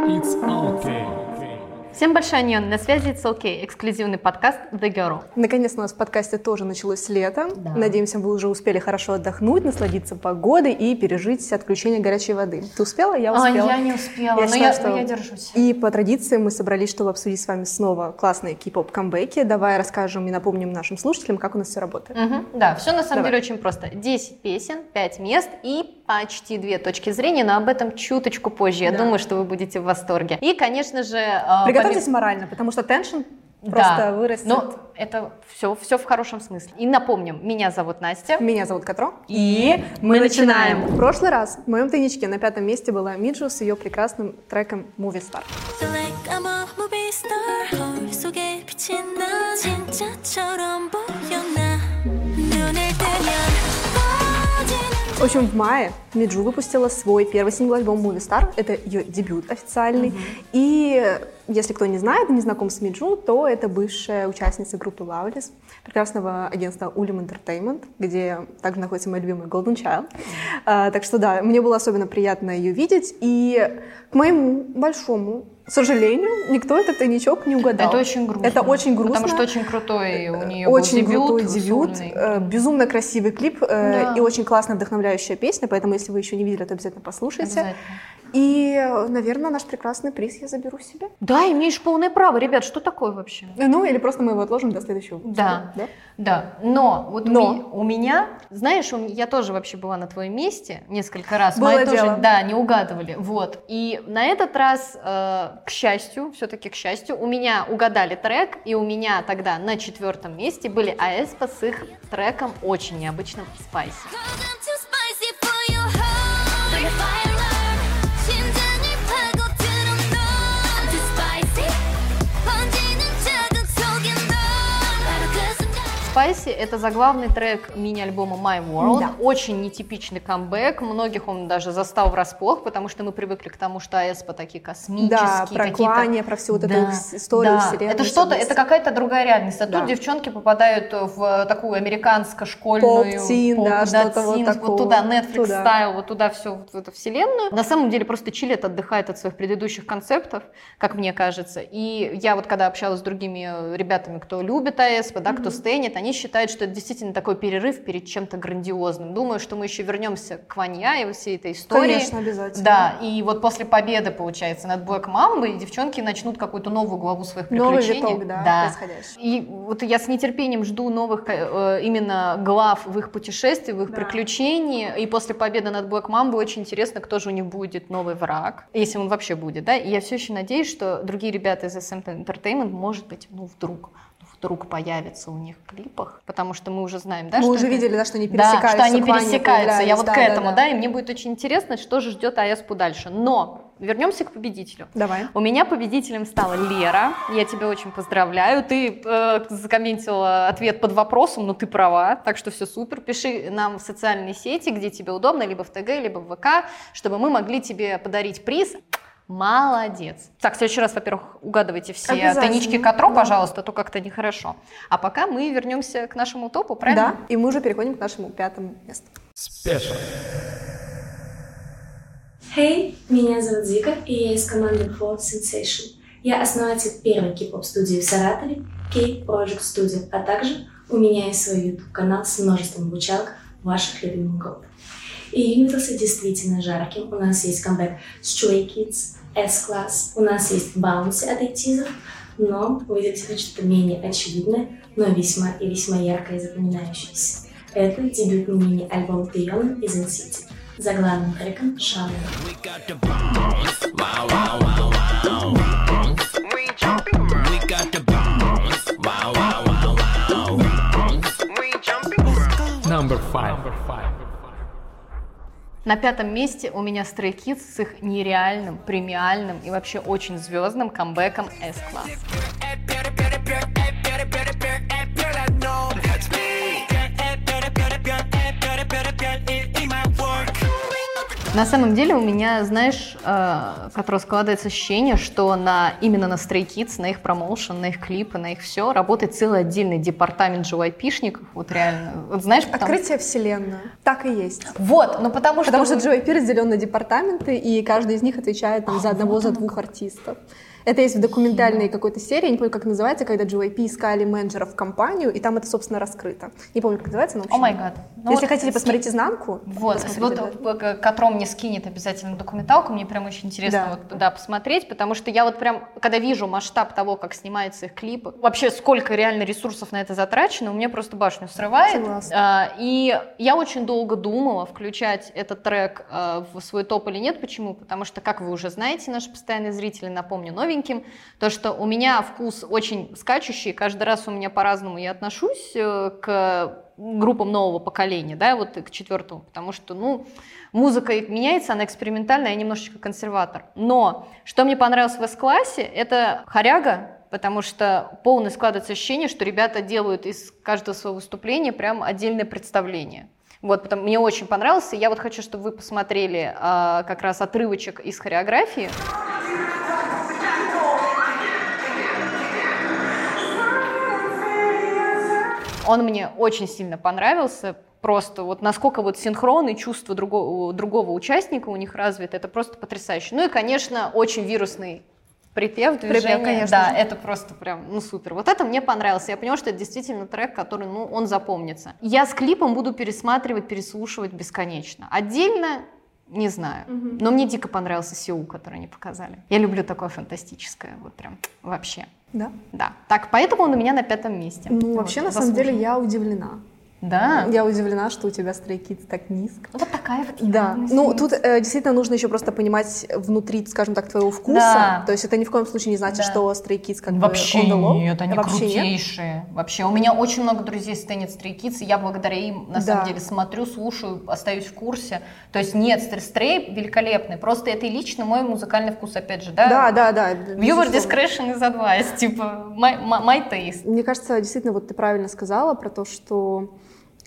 It's okay. Всем большой аньон, на связи It's OK, эксклюзивный подкаст The Girl. Наконец у нас в подкасте тоже началось лето. Да. Надеемся, вы уже успели хорошо отдохнуть, насладиться погодой и пережить отключение горячей воды. Ты успела? Я А, успела. я не успела, но считаю, я, что- я держусь. И по традиции мы собрались, чтобы обсудить с вами снова классные кей-поп камбэки. Давай расскажем и напомним нашим слушателям, как у нас все работает. Мгм, Да, все на самом Давай. деле очень просто. 10 песен, 5 мест и почти две точки зрения, но об этом чуточку позже. Я Да. думаю, что вы будете в восторге. И, конечно же... а, Плохо здесь морально, потому что теншн просто да. вырастет. Но это все, все в хорошем смысле. И напомним, меня зовут Настя. Меня зовут Катро. И мы, мы начинаем. начинаем. В прошлый раз в моем тайничке на пятом месте была Миджу с ее прекрасным треком Movie Star. В общем, в мае Миджу выпустила свой первый сингл альбом Movie Star. Это ее дебют официальный. Mm-hmm. И если кто не знает, не знаком с Миджу, то это бывшая участница группы Loudest, прекрасного агентства Ulim Entertainment, где также находится мой любимый Golden Child. А, так что да, мне было особенно приятно ее видеть. И к моему большому сожалению, никто этот тайничок не угадал. Это очень грустно. Это очень грустно. Потому что очень крутой у нее Очень был дебют. крутой дебют, сольный. э, безумно красивый клип э, Да. и очень классная вдохновляющая песня, поэтому если вы еще не видели, то обязательно послушайте. Обязательно. И, наверное, наш прекрасный приз я заберу себе. Да, имеешь полное право. Ребят, что такое вообще? Ну, или просто мы его отложим до следующего выпуска. Да. Да, но вот у Но. У, меня, знаешь, я тоже вообще была на твоем месте несколько раз. Было Мои тоже, да, не угадывали. Вот. И на этот раз, э, к счастью, все-таки к счастью, у меня угадали трек, и у меня тогда на четвертом месте были Аэспа с их треком очень необычным Spicy. Spicy — это заглавный трек мини-альбома My World. Да. Очень нетипичный камбэк. Многих он даже застал врасплох, потому что мы привыкли к тому, что Аэспа такие космические, Да, про. Кланя, про всю вот эту с- историю, да. вселенную, Это что-то, это какая-то другая реальность. А Да. тут девчонки попадают в такую американско-школьную... Поп-тин, да, что-то вот такого. туда, Netflix Туда. стайл, вот туда все, вот в эту вселенную. На самом деле просто Чилет отдыхает от своих предыдущих концептов, как мне кажется. И я вот когда общалась с другими э, ребятами, кто любит АЭСП, да, кто стенит, они считают, что это действительно такой перерыв перед чем-то грандиозным. Думаю, что мы еще вернемся к Ванья и всей этой истории. Конечно, обязательно. Да, и вот после победы, получается, над Black Mamba, девчонки начнут какую-то новую главу своих Новый приключений. виток, да, происходящий. И вот я с нетерпением жду новых э, именно глав в их путешествии, в их Да. приключении. И после победы над Black Mamba очень интересно, кто же у них будет новый враг, если он вообще будет, да. И я все еще надеюсь, что другие ребята из SM Entertainment, может быть, ну вдруг, вдруг появятся у них в клипах, потому что мы уже знаем, да, Мы что уже это- видели, да, что они да, пересекаются. что они пересекаются. Я вот да, к да, этому, да, да. и мне будет очень интересно, что же ждет АЭСПу дальше. Но вернемся к победителю. Давай. У меня победителем стала Лера. Я тебя очень поздравляю. Ты э, закомментила ответ под вопросом, но ты права, так что все супер. Пиши нам в социальные сети, где тебе удобно, либо в ТГ, либо в ВК, чтобы мы могли тебе подарить приз. Молодец. Так, в следующий раз, во-первых, угадывайте все тайнички Катро, да. пожалуйста, а то как-то нехорошо. А пока мы вернемся к нашему топу, правильно? Да, и мы уже переходим к нашему пятому месту. Special. Хей, меня зовут Зика, и я из команды Fourth Sensation. Я основатель первой кей-поп студии в Саратове, K-Project Studio, а также у меня есть свой YouTube-канал с множеством обучалок ваших любимых групп. Июнь выдался действительно жарким. У нас есть камбэк Stray Kids, S-Class, у нас есть Bouncy от айтизов, но сегодня что-то менее очевидное, но весьма и весьма яркое и запоминающееся. Это дебютный мини-альбом Тиона из NCT за главным треком «Шамана». Number five. На пятом месте у меня Stray Kids с их нереальным, премиальным и вообще очень звездным камбэком S-Class. На самом деле у меня, знаешь, э, которое складывается ощущение, что на, именно на Stray Kids, на их промоушен, на их клипы, на их все работает целый отдельный департамент JYP-шников. Вот реально. Вот знаешь, потому- Открытие вселенной. Так и есть. Вот, ну потому что... Потому что JYP разделен на департаменты, и каждый из них отвечает там, за одного, за двух артистов. Это есть в документальной какой-то серии, я не помню, как называется, когда JYP искали менеджеров в компанию, и там это, собственно, раскрыто. Не помню, как называется, но О май гад. Ну Если вот хотите ски- посмотреть изнанку, Вот, вот э, Котром мне скинет обязательно документалку, мне прям очень интересно Да. вот, да, посмотреть, потому что я вот прям, когда вижу масштаб того, как снимаются их клипы, вообще сколько реально ресурсов на это затрачено, у меня просто башню срывает. Согласна. А, и я очень долго думала, включать этот трек а, в свой топ или нет. Почему? Потому что, как вы уже знаете, наши постоянные зрители, напомню новеньким, то, что у меня вкус очень скачущий, каждый раз у меня по-разному я отношусь э, к группам нового поколения, да, вот к четвертому, потому что, ну, музыка меняется, она экспериментальная, я немножечко консерватор. Но что мне понравилось в S-классе, это хоряга, потому что полное складывается ощущение, что ребята делают из каждого своего выступления прям отдельное представление. Вот, потому, мне очень понравился. Я вот хочу, чтобы вы посмотрели а, как раз отрывочек из хореографии. Он мне очень сильно понравился. Просто вот насколько вот синхрон и чувство другого, другого участника у них развито, это просто потрясающе. Ну и, конечно, очень вирусный припев, движение. конечно да, это просто прям, ну супер. Вот это мне понравилось. Я поняла, что это действительно трек, который, ну, он запомнится. Я с клипом буду пересматривать, переслушивать бесконечно. Отдельно не знаю. Но мне дико понравился Сеул, который они показали. Я люблю такое фантастическое, вот прям вообще. Да? Да. Так, поэтому он у меня на пятом месте. Ну, Вот, вообще, на самом деле, я удивлена. Да. Я удивлена, что у тебя Kids так низко. Вот такая вот. Да, ну тут э, действительно нужно еще просто понимать внутри, скажем так, твоего вкуса. Да. То есть это ни в коем случае не значит, Да. что Kids как Вообще бы low. нет, они Вообще нет. крутейшие. Вообще, у меня очень много друзей Stray Kids, и я благодаря им, на Да. самом деле, смотрю, слушаю, остаюсь в курсе. То есть нет, Stray великолепный, просто это и лично мой музыкальный вкус, опять же, да? Да, да, да. Viewer discretion is advice, типа, my, my, my taste. Мне кажется, действительно, вот ты правильно сказала про то, что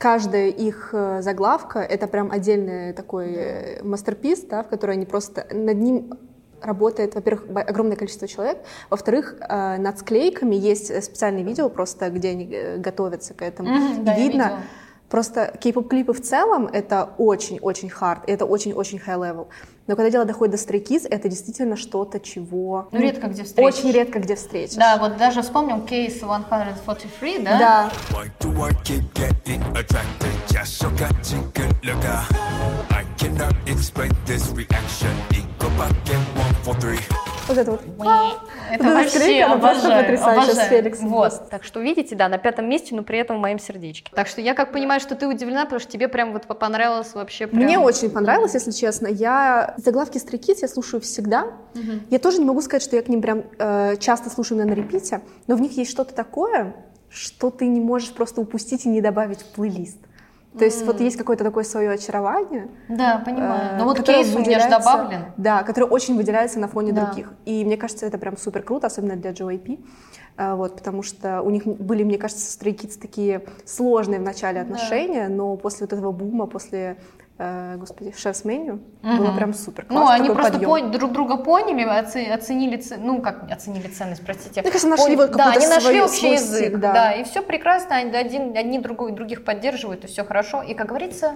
каждая их э, заглавка — это прям отдельный такой э, мастерпис, да, в который они просто над ним работает, во-первых, огромное количество человек, во-вторых, э, над склейками есть специальные видео просто, где они готовятся к этому. Мгм, И да, видно, просто кей-поп-клипы в целом — это очень-очень хард, это очень-очень high-level. Но когда дело доходит до стрекиз, это действительно что-то, чего... Ну, ну, редко где встретишь. Очень редко где встретишь. Да, вот даже вспомним кейс 143, да? Да. I cannot explain this reaction. Eco bucket 143. Вот это вот. Это вообще скрипка, она просто обожаю, потрясающая с обожаю. Феликсом. Вот, так что видите, да, на пятом месте, но при этом в моем сердечке. Так что я как понимаю, что ты удивлена, потому что тебе прям вот понравилось вообще прям... Мне очень понравилось, если честно. Я заглавки Kids я слушаю всегда. Я тоже не могу сказать, что я к ним прям э, часто слушаю на репите, но в них есть что-то такое, что ты не можешь просто упустить и не добавить в плейлист. То есть вот есть какое-то такое свое очарование. Да, понимаю. э, Ну вот кейс у меня же добавлен. Да, который очень выделяется на фоне Да. других. И мне кажется, это прям супер круто, особенно для JYP. А, Вот, потому что у них были, мне кажется, Stray Kids такие сложные в начале отношения, но после вот этого бума, после, э, господи, шефс меню, было прям супер Ну, классно. они такой просто подъем. пон- друг друга поняли, оце- оценили, ц- ну, как оценили ценность, простите. Мне кажется, нашли вот да, они нашли свой- общий свой язык, стиль, да. да. и все прекрасно, они один, одни другой, других поддерживают, и все хорошо. И, как говорится,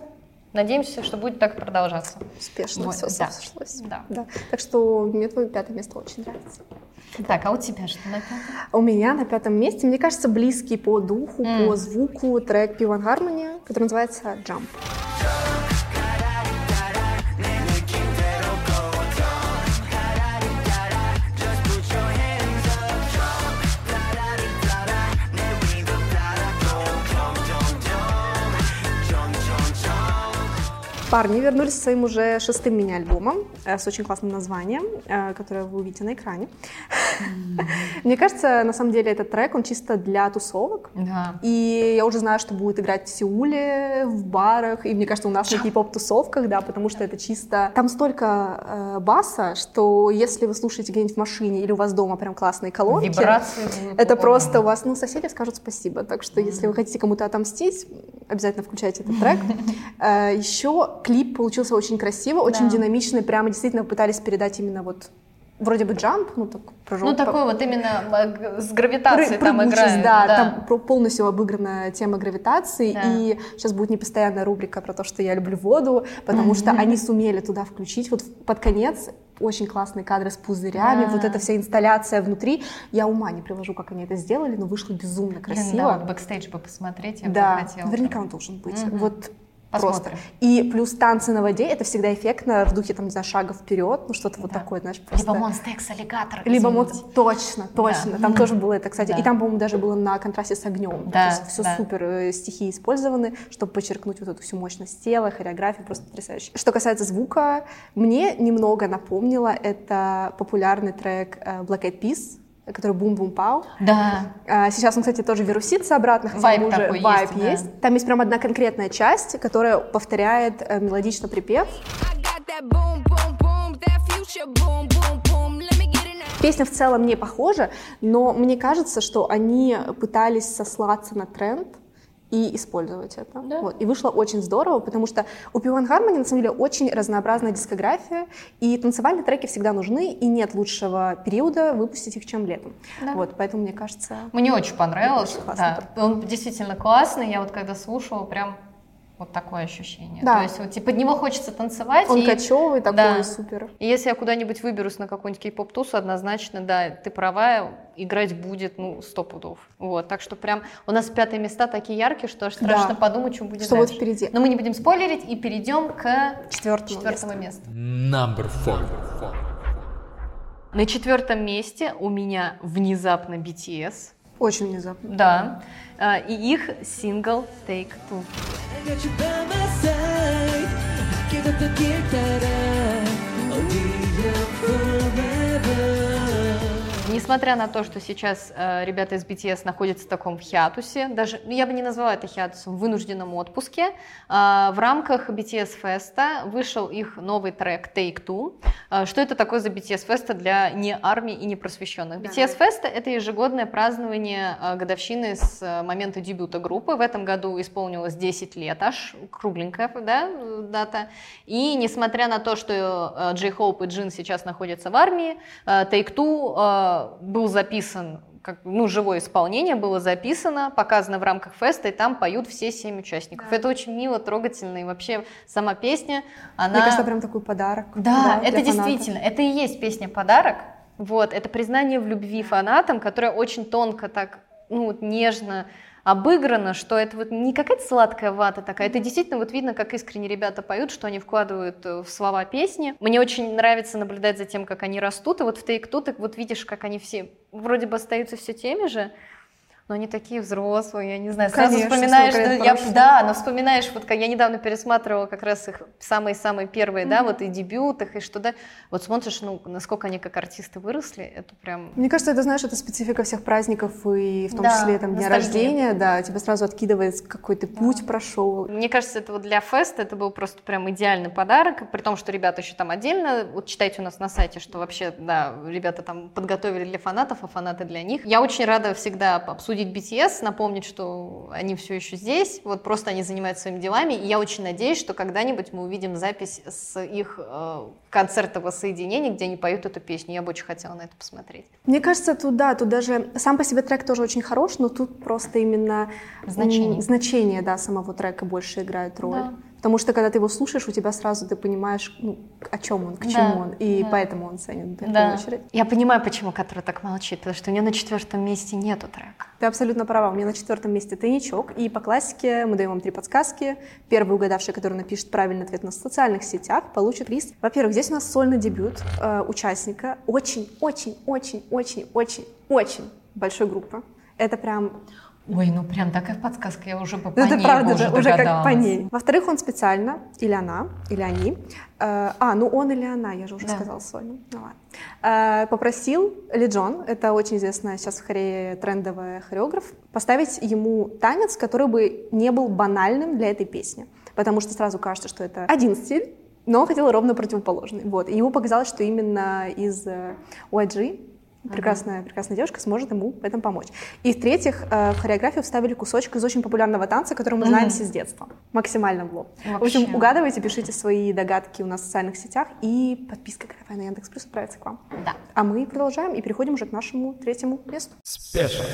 надеемся, что будет так продолжаться. Успешно Вот, все да. сошлось. Да. Так что мне твое пятое место очень нравится. Так, а у тебя что на пятом? У меня на пятом месте, мне кажется, близкий по духу, М. по звуку трек P1 Harmony, который называется Jump. Парни вернулись со своим уже шестым мини-альбомом э, с очень классным названием, э, которое вы увидите на экране. Мне кажется, на самом деле этот трек, он чисто для тусовок. Да. И я уже знаю, что будет играть в Сеуле, в барах, и мне кажется, у нас на кей-поп-тусовках, да, потому что это чисто... Там столько э, баса, что если вы слушаете где-нибудь в машине или у вас дома прям классные колонки, Вибрации. это просто у вас, ну, соседи скажут спасибо. Так что если вы хотите кому-то отомстить, Обязательно включайте этот трек. Э, Еще клип получился очень красиво, очень динамичный. Прямо действительно пытались передать именно вот вроде бы jump, ну так прыжок. Ну, по- такой вот именно э, с гравитацией Пры- там играет. да, там полностью обыграна тема гравитации, Да. и сейчас будет непостоянная рубрика про то, что я люблю воду, потому что они сумели туда включить, вот под конец очень классные кадры с пузырями, Да. вот эта вся инсталляция внутри, я ума не приложу, как они это сделали, но вышло безумно Блин, красиво. да, вот бэкстейдж бы посмотреть, я Да, бы хотела. наверняка он должен быть. Мгм. Вот Посмотрим. просто. И плюс танцы на воде, это всегда эффектно в духе, там, не знаю, шага вперед, ну что-то вот Да. такое, знаешь, просто... Либо X аллигатор. Либо мод... Точно, точно. Да. Там тоже было это, кстати. Да. И там, по-моему, даже было на контрасте с огнем. Да, То есть все да. супер э, стихии использованы, чтобы подчеркнуть вот эту всю мощность тела, хореографию, просто потрясающе. Что касается звука, мне немного напомнило это популярный трек э, Black Eyed Peas, который Pow. Да. А, Сейчас он, кстати, тоже вирусится обратно, хотя Вайб бы уже такой вайб есть, да. есть. Там есть прям одна конкретная часть, которая повторяет э, мелодично припев. Boom, boom, boom, boom, boom, boom. Песня в целом не похожа, но мне кажется, что они пытались сослаться на тренд и использовать это. Да. Вот. И вышло очень здорово, потому что у P1 Harmony на самом деле очень разнообразная дискография, и танцевальные треки всегда нужны, и нет лучшего периода выпустить их, чем летом. Да. Вот, поэтому мне кажется... Мне очень понравилось. Очень да. Он действительно классный. Я вот когда слушала, прям вот такое ощущение. Да. То есть вот, типа, под него хочется танцевать. Он и- кочевый такой, Да. супер. И если я куда-нибудь выберусь на какую-нибудь кей-поп-тусу, однозначно, да, ты права, играть будет, ну, сто пудов. Вот, так что прям у нас пятые места такие яркие, что аж страшно Да. подумать, что будет Что вот дальше. впереди. Но мы не будем спойлерить и перейдем к Четвертому четвертому месту. Number four. На четвертом месте у меня внезапно BTS. Очень внезапно. Да. А, И их сингл Take Two. Got you by my side. Give up the guitar. Oh, we are forever. Несмотря на то, что сейчас э, ребята из BTS находятся в таком хиатусе, даже ну, я бы не назвала это хиатусом, в вынужденном отпуске, э, в рамках BTS феста вышел их новый трек Take Two. Э, что это такое за BTS феста для не армии и не просвещенных? BTS феста это ежегодное празднование э, годовщины с э, момента дебюта группы. В этом году исполнилось 10 лет аж, кругленькая да, дата. И несмотря на то, что э, Хоуп и Джин сейчас находятся в армии, э, Take Two э, был записан, как, ну, живое исполнение было записано, показано в рамках феста, и там поют все семь участников. Это очень мило, трогательно, и вообще сама песня, она... Мне кажется, прям такой подарок. Да, для это фанатов. действительно, это и есть песня «Подарок». Вот, это признание в любви фанатам, которое очень тонко так, ну, нежно обыграно, что это вот не какая-то сладкая вата такая, это действительно вот видно, как искренне ребята поют, что они вкладывают э, в слова песни. Мне очень нравится наблюдать за тем, как они растут, и вот в Take Two ты вот видишь, как они все вроде бы остаются все теми же, но они такие взрослые, я не знаю, сразу Конечно, вспоминаешь, да, лет я- прошло. да, но вспоминаешь, вот я недавно пересматривала как раз их самые-самые первые, да, вот и дебют их, и что, да, вот смотришь, ну, насколько они как артисты выросли, это прям... Мне кажется, это, знаешь, это специфика всех праздников, и в том Да, числе там дня рождения, да, тебя сразу откидывает, какой ты путь прошел. Мне кажется, это вот для феста это был просто прям идеальный подарок, при том, что ребята еще там отдельно, вот читайте у нас на сайте, что вообще, да, ребята там подготовили для фанатов, а фанаты для них. Я очень рада всегда обсудить BTS, напомнить, что они все еще здесь, вот просто они занимаются своими делами, и я очень надеюсь, что когда-нибудь мы увидим запись с их э, концерта воссоединения, где они поют эту песню. Я бы очень хотела на это посмотреть. Мне кажется, тут, да, тут даже сам по себе трек тоже очень хорош, но тут просто именно Значение. значение, да, самого трека больше играет роль. Да. Потому что когда ты его слушаешь, у тебя сразу ты понимаешь, ну, о чем он, к чему он, и да. поэтому он ценен в первую очередь. Я понимаю, почему который так молчит, потому что у нее на четвертом месте нету трека. Ты абсолютно права. У меня на четвертом месте тайничок. И по классике мы даем вам три подсказки. Первый угадавший, который напишет правильный ответ на социальных сетях, получит приз. Во-первых, здесь у нас сольный дебют э, участника очень-очень-очень-очень-очень большой группы. Это прям Ой, ну прям такая подсказка, я уже бы по Ну, это ней правда уже уже как по ней. Во-вторых, он специально, или она, или они, э, а, ну он или она, я же уже Да. сказала Соня, ну ладно, э, попросил Ли Джон, это очень известная сейчас в Корее трендовая хореограф, поставить ему танец, который бы не был банальным для этой песни, потому что сразу кажется, что это один стиль, но он хотел ровно противоположный. Вот. И ему показалось, что именно из э, YG прекрасная, прекрасная девушка сможет ему в этом помочь. И в-третьих, э, в хореографию вставили кусочек из очень популярного танца, который мы знаем все с детства. Максимально в лоб. В общем, Вообще. угадывайте, пишите свои догадки у нас в социальных сетях, и подписка кафе на Яндекс Плюс отправится к вам. Да. А мы продолжаем и переходим уже к нашему третьему месту. Special.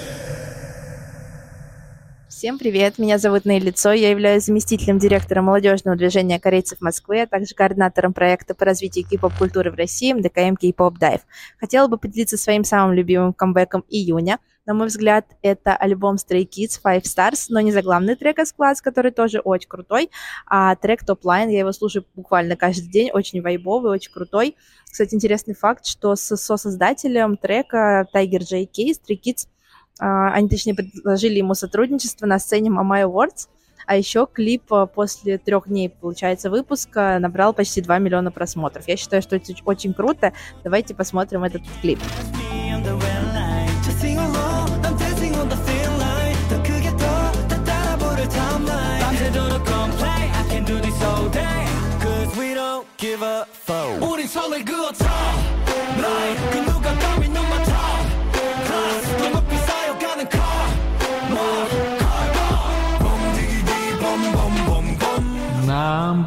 Всем привет, меня зовут Ней Лицо, я являюсь заместителем директора молодежного движения корейцев Москвы, а также координатором проекта по развитию кей-поп-культуры в России МДКМ K-Pop Dive. Хотела бы поделиться своим самым любимым камбэком июня. На мой взгляд, это альбом Stray Kids Five Stars, но не заглавный трек из класс, который тоже очень крутой, а трек Top Line, я его слушаю буквально каждый день, очень вайбовый, очень крутой. Кстати, интересный факт, что со создателем трека Tiger JK Stray Kids а, они, точнее, предложили ему сотрудничество на сцене Mama Awards, а еще клип а, после трех дней, получается, выпуска набрал почти 2 миллиона просмотров. Я считаю, что это очень круто. Давайте посмотрим этот клип. dancing on the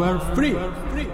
Number three.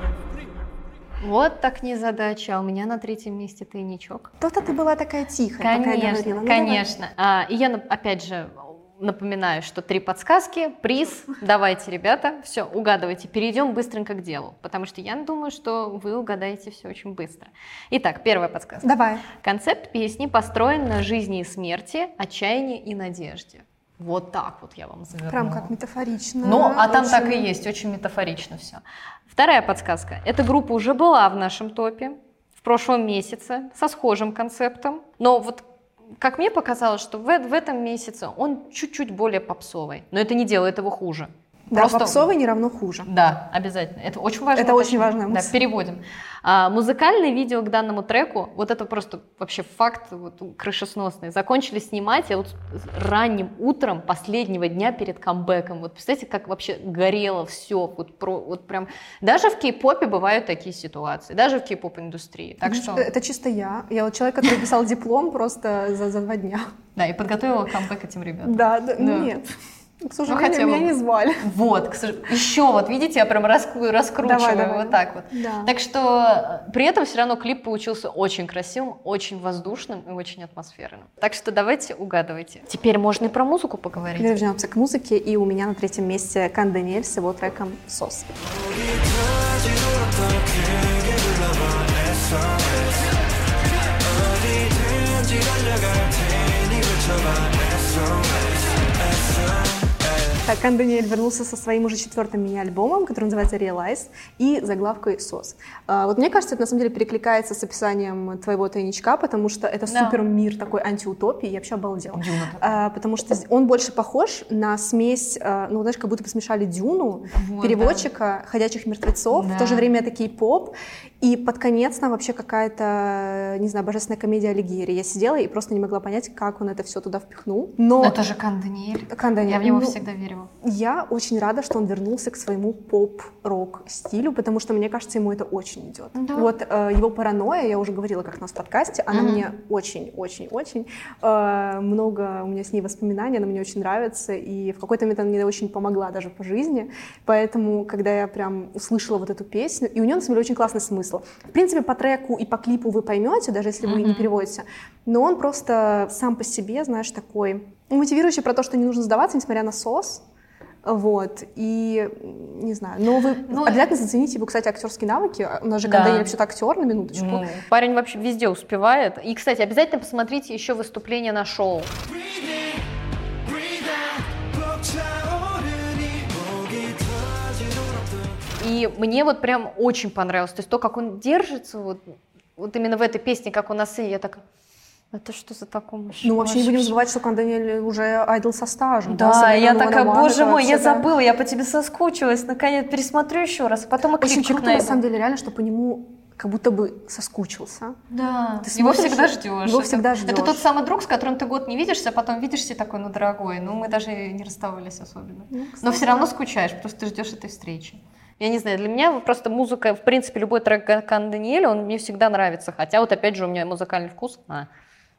Вот так незадача, а у меня на третьем месте тайничок. То-то ты была такая тихая, пока я говорила. Конечно, Ну, давай. конечно. А, и я, опять же, напоминаю, что три подсказки, приз. Давайте, ребята, все, угадывайте. Перейдем быстренько к делу, потому что я думаю, что вы угадаете все очень быстро. Итак, первая подсказка. Давай. Концепт песни построен на жизни и смерти, отчаянии и надежде. Вот так вот я вам завернула. Прям как метафорично. Ну, а там Очень- так и есть, очень метафорично все. Вторая подсказка. Эта группа уже была в нашем топе в прошлом месяце со схожим концептом, но вот как мне показалось, что в, в этом месяце он чуть-чуть более попсовый, но это не делает его хуже. Да, Просто- попсовый не равно хуже. Да, обязательно. Это очень важно. Это очень важная Да, мысль. переводим. А, музыкальное видео к данному треку, вот это просто вообще факт вот, крышесносный. Закончили снимать я вот ранним утром последнего дня перед камбэком. Вот представляете, как вообще горело все. Вот, про, вот прям. Даже в кей-попе бывают такие ситуации. Даже в кей-поп-индустрии. Так Ну, что, Это чисто я. Я вот человек, который писал диплом просто за, за два дня. да, и подготовила камбэк этим ребятам. Да, да, Да. Нет. К сожалению, хотя бы. меня не звали. Вот, к сож- еще вот, видите, я прям раску- раскручиваю Давай, давай. вот так вот. Да. Так что э, при этом все равно клип получился очень красивым, очень воздушным и очень атмосферным. Так что давайте угадывайте. Теперь можно и про музыку поговорить. Вернемся к музыке, и у меня на третьем месте Кан Даниэль с его треком «Сос». Так, Кан Даниэль вернулся со своим уже четвертым мини-альбомом, который называется Realize, и заглавкой «Сос». А, вот мне кажется, это на самом деле перекликается с описанием твоего тайничка, потому что это Да. супер мир такой антиутопии, я вообще обалдела. Дюна А, потому что он больше похож на смесь, а, ну, знаешь, как будто бы смешали Дюну, Вот, переводчика, ходячих мертвецов, в Да. то же время это кей-поп, и под конец там вообще какая-то, не знаю, божественная комедия Алигьери. Я сидела и просто не могла понять, как он это все туда впихнул. Но Это же Кан Даниэль. Кан Даниэль, Я в него ну, всегда верила. я очень рада, что он вернулся к своему поп-рок стилю, потому что мне кажется, ему это очень идет. Да. Вот э, его паранойя, я уже говорила как нас в подкасте, она Мгм. мне очень-очень-очень э, много у меня с ней воспоминаний, она мне очень нравится, и в какой-то момент она мне очень помогла даже по жизни, поэтому когда я прям услышала вот эту песню, и у нее на самом деле очень классный смысл. В принципе, по треку и по клипу вы поймете, даже если вы не Мгм. переводите, но он просто сам по себе, знаешь, такой мотивирующий про то, что не нужно сдаваться, несмотря на сос, вот, и не знаю, но вы Ну, обязательно зацените его, кстати, актерские навыки. У нас же Да. Кандаэль вообще-то актер, на минуточку. Ну, парень вообще везде успевает. И, кстати, обязательно посмотрите еще выступление на шоу. И мне вот прям очень понравилось. То есть то, как он держится, вот, вот именно в этой песне, как он на сцене, я так... Это что за такой мужчина? Ну, вообще не будем забывать, что Кандаэль уже айдол со стажем. Да, Современного я такая, боже это мой, я да. забыла, я по тебе соскучилась, наконец, пересмотрю еще раз, а потом и Очень круто, на самом деле, реально, что по нему как будто бы соскучился. Да, Ты его всегда ждешь. его Это- всегда Это ждешь. тот самый друг, с которым ты год не видишься, а потом видишься такой, ну, дорогой, ну, мы даже не расставались особенно. Ну, Но все равно скучаешь, потому что ты ждешь этой встречи. Я не знаю, для меня просто музыка, в принципе, любой трек Кан Даниэля, он мне всегда нравится. Хотя вот опять же у меня музыкальный вкус а,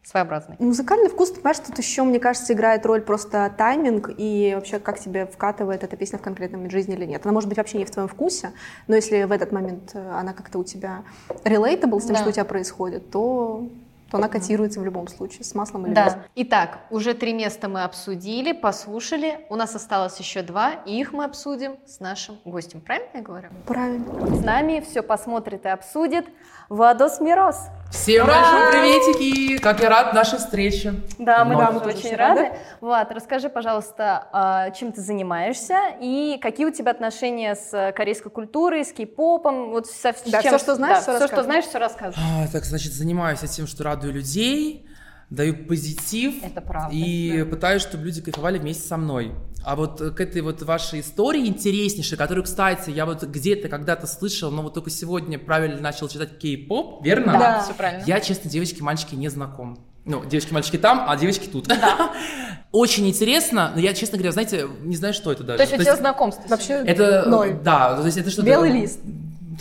своеобразный. Музыкальный вкус, ты понимаешь, тут еще, мне кажется, играет роль просто тайминг и вообще, как тебе вкатывает эта песня в конкретном жизни или нет. Она может быть вообще не в твоем вкусе, но если в этот момент э, она как-то у тебя relatable с тем, Да. что у тебя происходит, то, то она котируется в любом случае, с маслом или без. Да. Итак, уже три места мы обсудили, послушали. У нас осталось еще два, и их мы обсудим с нашим гостем. Правильно я говорю? Правильно. С нами все посмотрит и обсудит Владос Мирос. Всем большие приветики! Как я рад нашей встрече. Да, мы, тоже очень рады. рады. Влад, расскажи, пожалуйста, а, чем ты занимаешься и какие у тебя отношения с корейской культурой, с кей-попом? Вот со, Да, чем- всё, что знаешь, да, всё всё, что знаешь, все рассказывай. А, так, значит, занимаюсь я тем, что радую людей, даю позитив. Это правда, И да. пытаюсь, чтобы люди кайфовали вместе со мной. А вот к этой вот вашей истории интереснейшей, которую, кстати, я вот где-то когда-то слышал, но вот только сегодня правильно начал читать кей-поп, верно? Да, все правильно. Я, честно, девочки, мальчики не знаком. Ну, девочки, мальчики там, а девочки тут. Очень интересно, но я, честно говоря, знаете, не знаю, что это даже. То есть у тебя знакомство? Вообще Это, ноль. да, то есть это что-то... Белый лист.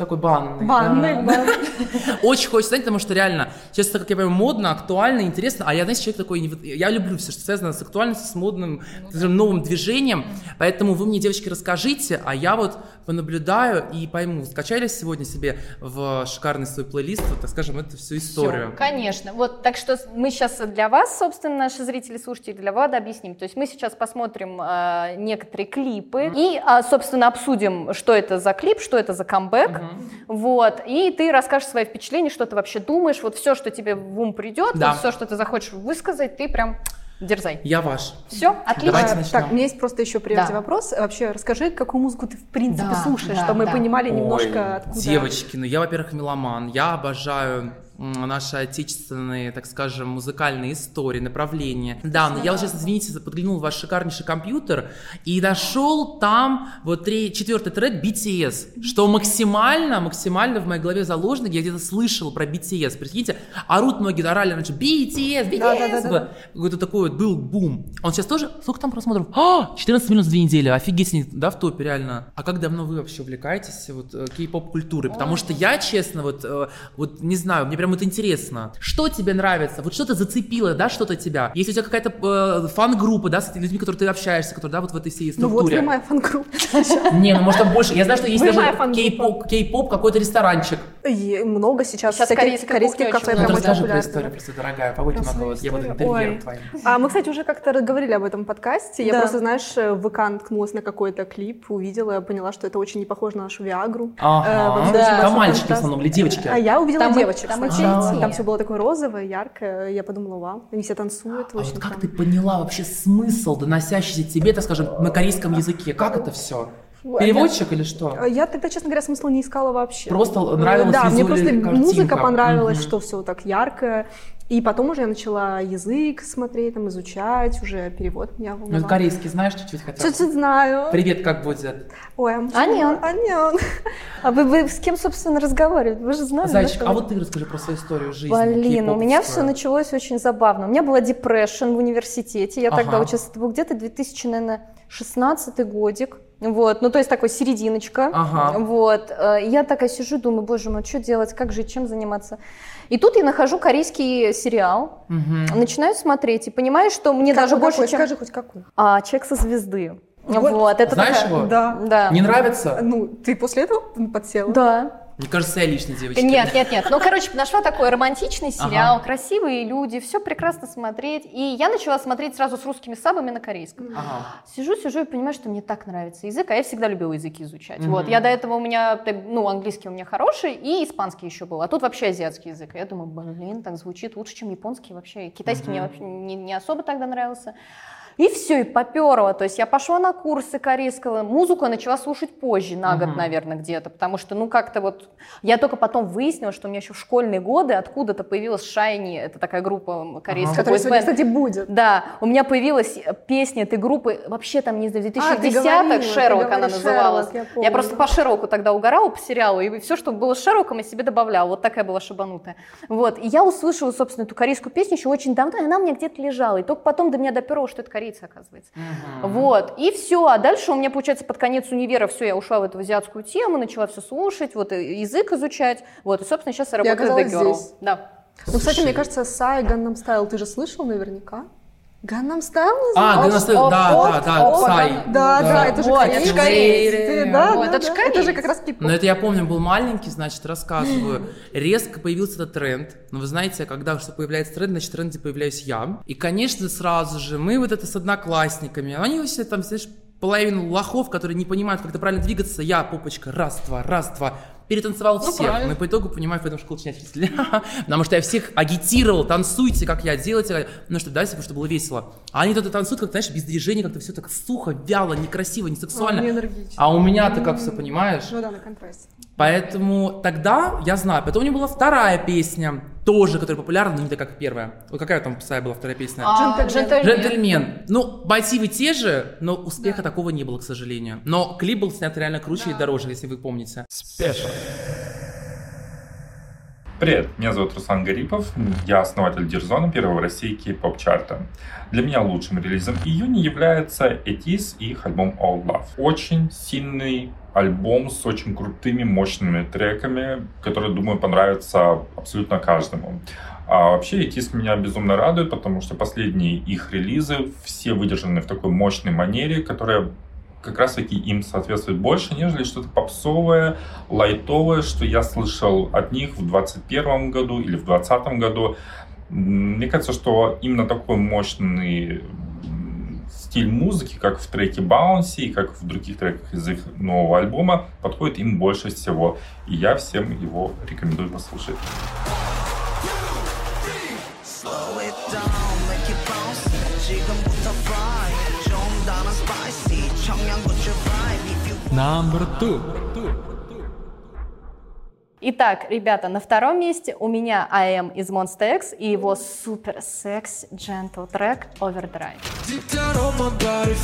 Такой банный. Банный, да. да. Очень хочется знать, потому что реально, сейчас, как я понимаю, модно, актуально, интересно, а я, знаете, человек такой, не вот- я люблю все, что связано с актуальностью, с модным, скажем, новым движением, поэтому вы мне, девочки, расскажите, а я вот понаблюдаю и пойму, скачали сегодня себе в шикарный свой плейлист, вот, так скажем, эту всю историю. Всё, конечно. Вот, так что мы сейчас для вас, собственно, наши зрители, слушатели, для Влада объясним. То есть мы сейчас посмотрим э, некоторые клипы и, а, собственно, обсудим, что это за клип, что это за камбэк. Вот. И ты расскажешь свои впечатления, что ты вообще думаешь. Вот все, что тебе в ум придет, Да. вот все, что ты захочешь высказать, ты прям дерзай. Я ваш. Все, отлично. Давайте начнем. Так, у меня есть просто еще прежде Да. вопрос. Вообще, расскажи, какую музыку ты в принципе Да, слушаешь, да, чтобы мы да. понимали Ой, немножко откуда. Девочки, ну я, во-первых, меломан. Я обожаю наши отечественные, так скажем, музыкальные истории, направления. Да, но я вот сейчас, извините, подглянул в ваш шикарнейший компьютер и нашел там вот три, четвертый трек BTS, что максимально, максимально в моей голове заложено. Я где-то слышал про BTS. Прикиньте, орут многие, орали раньше BTS, BTS. Да-да-да-да. Какой-то такой вот был бум. Он сейчас тоже, сколько там просмотров? А, 14 минут за две недели, офигеть, да, в топе реально. А как давно вы вообще увлекаетесь вот э, кей-поп культурой? Потому что я, честно, вот, э, вот не знаю, мне прям это интересно. Что тебе нравится? Вот что-то зацепило, да, что-то тебя? Если у тебя какая-то э, фан-группа, да, с людьми, которые ты общаешься, которые, да, вот в этой всей Ну вот вы структуре. моя фан-группа. Не, ну может там больше. Я знаю, что есть даже кей-поп, кей-поп какой-то ресторанчик. Много сейчас, Сейчас корейских кафе прям очень популярны. историю, просто дорогая, побудь много, я буду интервьюером твоим. А мы, кстати, уже как-то говорили об этом подкасте. Я просто, знаешь, в ВК наткнулась на какой-то клип, увидела, поняла, что это очень не похоже на нашу Виагру. Э, Ага. очень Там мальчики в основном или девочки? А я увидела девочек. там и те. Там все было такое розовое, яркое. Я подумала, вау, они все танцуют. А вот как прям. ты поняла вообще смысл, доносящийся тебе, так скажем, на корейском языке? Как это все? Переводчик или что? А Я тогда, честно говоря, смысла не искала вообще. Просто нравилась Да, мне просто визуальная музыка картинка. понравилась, Мгм. что все так ярко. И потом уже я начала язык смотреть, там, изучать, уже перевод меня Ну, волновал. корейский знаешь чуть-чуть хотя бы? Чуть-чуть знаю. Привет, как будет? Ой, Анян. Анян. А вы, вы с кем, собственно, разговариваете? Вы же знаете. Зайчик, да, а вот ты расскажи про свою историю жизни. Блин, у меня все началось очень забавно. У меня была депрессия в университете. Я тогда Ага. училась, это был где-то 2016 годик. Вот, ну то есть такой серединочка. Ага. Вот, э, я такая сижу, думаю, боже мой, что делать, как жить, чем заниматься. И тут я нахожу корейский сериал, Мгм. начинаю смотреть и понимаю, что мне даже Какой, больше, чем... Скажи хоть какой. А, «Человек со звезды». Вот. Вот, это Знаешь такая- его? Да. Да. Не нравится? Ну, ты после этого подсела? Да. Мне кажется, я лично девочка. Нет, нет, нет. Ну, короче, нашла такой романтичный сериал, Ага. красивые люди, все прекрасно смотреть. И я начала смотреть сразу с русскими сабами на корейском. Ага. Сижу, сижу и понимаю, что мне так нравится язык, а я всегда любила языки изучать. Мгм. Вот, я до этого у меня, так, ну, английский у меня хороший, и испанский еще был, а тут вообще азиатский язык. Я думаю, блин, так звучит лучше, чем японский вообще. Китайский мне вообще не, не особо тогда нравился. И все, и поперло. То есть я пошла на курсы корейского. Музыку начала слушать позже, на год, Мгм. наверное, где-то. Потому что, ну, как-то вот... Я только потом выяснила, что у меня еще в школьные годы откуда-то появилась Шайни. Это такая группа корейская. Которая сегодня, бойсбенд. кстати, будет. Да, у меня появилась песня этой группы, вообще там, не знаю, в А, ты 2010-х, говорила, ты Шерлок она говоришь, называлась. Шерлок, я я, просто по Шерлоку тогда угорала по сериалу, и все, что было с Шерлоком, я себе добавляла. Вот такая была шабанутая. Вот, и я услышала, собственно, эту корейскую песню еще очень давно, и она у меня где-то лежала. И только потом до меня доперло, что это корейцы, оказывается. Вот, и все. А дальше у меня, получается, под конец универа все, я ушла в эту азиатскую тему, начала все слушать, вот, язык изучать. Вот, и, собственно, сейчас я работаю в The оказалась Girl. здесь. Да. Ну, кстати, мне кажется, Сай Gangnam Style ты же слышал наверняка? Gangnam Style А? Gangnam Style, да, да, да, Psy. Да, да, это же корейцы. это же корейцы. Да, это же. Это же как раз кей-поп. Но это я помню, был маленький, значит, рассказываю. Резко появился этот тренд. Но вы знаете, когда что появляется тренд, значит, в тренде появляюсь я. И, конечно, сразу же мы вот это с одноклассниками. Они все там, знаешь, половину лохов, которые не понимают, как это правильно двигаться. Я, попочка, раз, два, раз, два. Перетанцевал всех. правильно. Но по итогу понимаю, поэтому школу чинять Потому что я всех агитировал, танцуйте, как я, делайте. Ну, что дальше, чтобы было весело. А они тут танцуют, как, знаешь, без движения, как-то все так сухо, вяло, некрасиво, не сексуально. А, энергично. А у меня-то как все, понимаешь? Ну да, на контрасте. Поэтому тогда я знаю. Потом у него была вторая песня, тоже, которая популярна, но не такая, как первая. Вот какая там Псая была вторая песня? А, Джентльмен. Джентльмен. Ну, мотивы те же, но успеха такого не было, к сожалению. Но клип был снят реально круче и дороже, если вы помните. Special. Привет, меня зовут Руслан Гарипов, я основатель Дирзона, первого в России кей-поп чарта. Для меня лучшим релизом июня является Этис и их альбом All Love. Очень сильный альбом с очень крутыми, мощными треками, которые, думаю, понравятся абсолютно каждому. А вообще Этис меня безумно радует, потому что последние их релизы все выдержаны в такой мощной манере, которая как раз таки им соответствует больше, нежели что-то попсовое, лайтовое, что я слышал от них в 2021 году или в 2020 году. Мне кажется, что именно такой мощный стиль музыки, как в треке Bouncy и как в других треках из их нового альбома, подходит им больше всего. И я всем его рекомендую послушать. Number two. Итак, ребята, на втором месте у меня АМ из Monster X и его супер секс gentle трек Overdrive. Down on my body,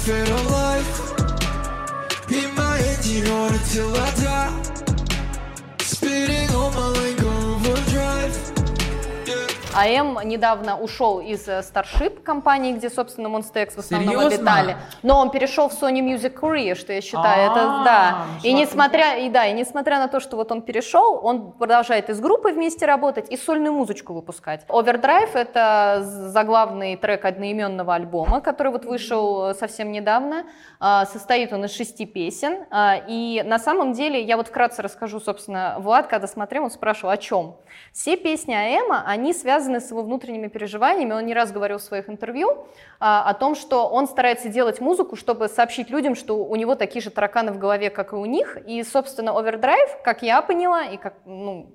АМ недавно ушел из э, Starship компании, где, собственно, Monster X в основном Серьезно? обитали. Но он перешел в Sony Music Korea, что я считаю, это А, да. И несмотря, и да, и несмотря на то, что вот он перешел, он продолжает и с группой вместе работать, и сольную музычку выпускать. Overdrive — это заглавный трек одноименного альбома, который вот вышел э, совсем недавно. А, Состоит он из шести песен. А, И на самом деле, я вот вкратце расскажу, собственно, Влад, когда смотрел, он спрашивал, о чем. Все песни Аэма, они связаны с его внутренними переживаниями. Он не раз говорил в своих интервью а, о том, что он старается делать музыку, чтобы сообщить людям, что у него такие же тараканы в голове, как и у них. И, собственно, Overdrive, как я поняла, и как, ну,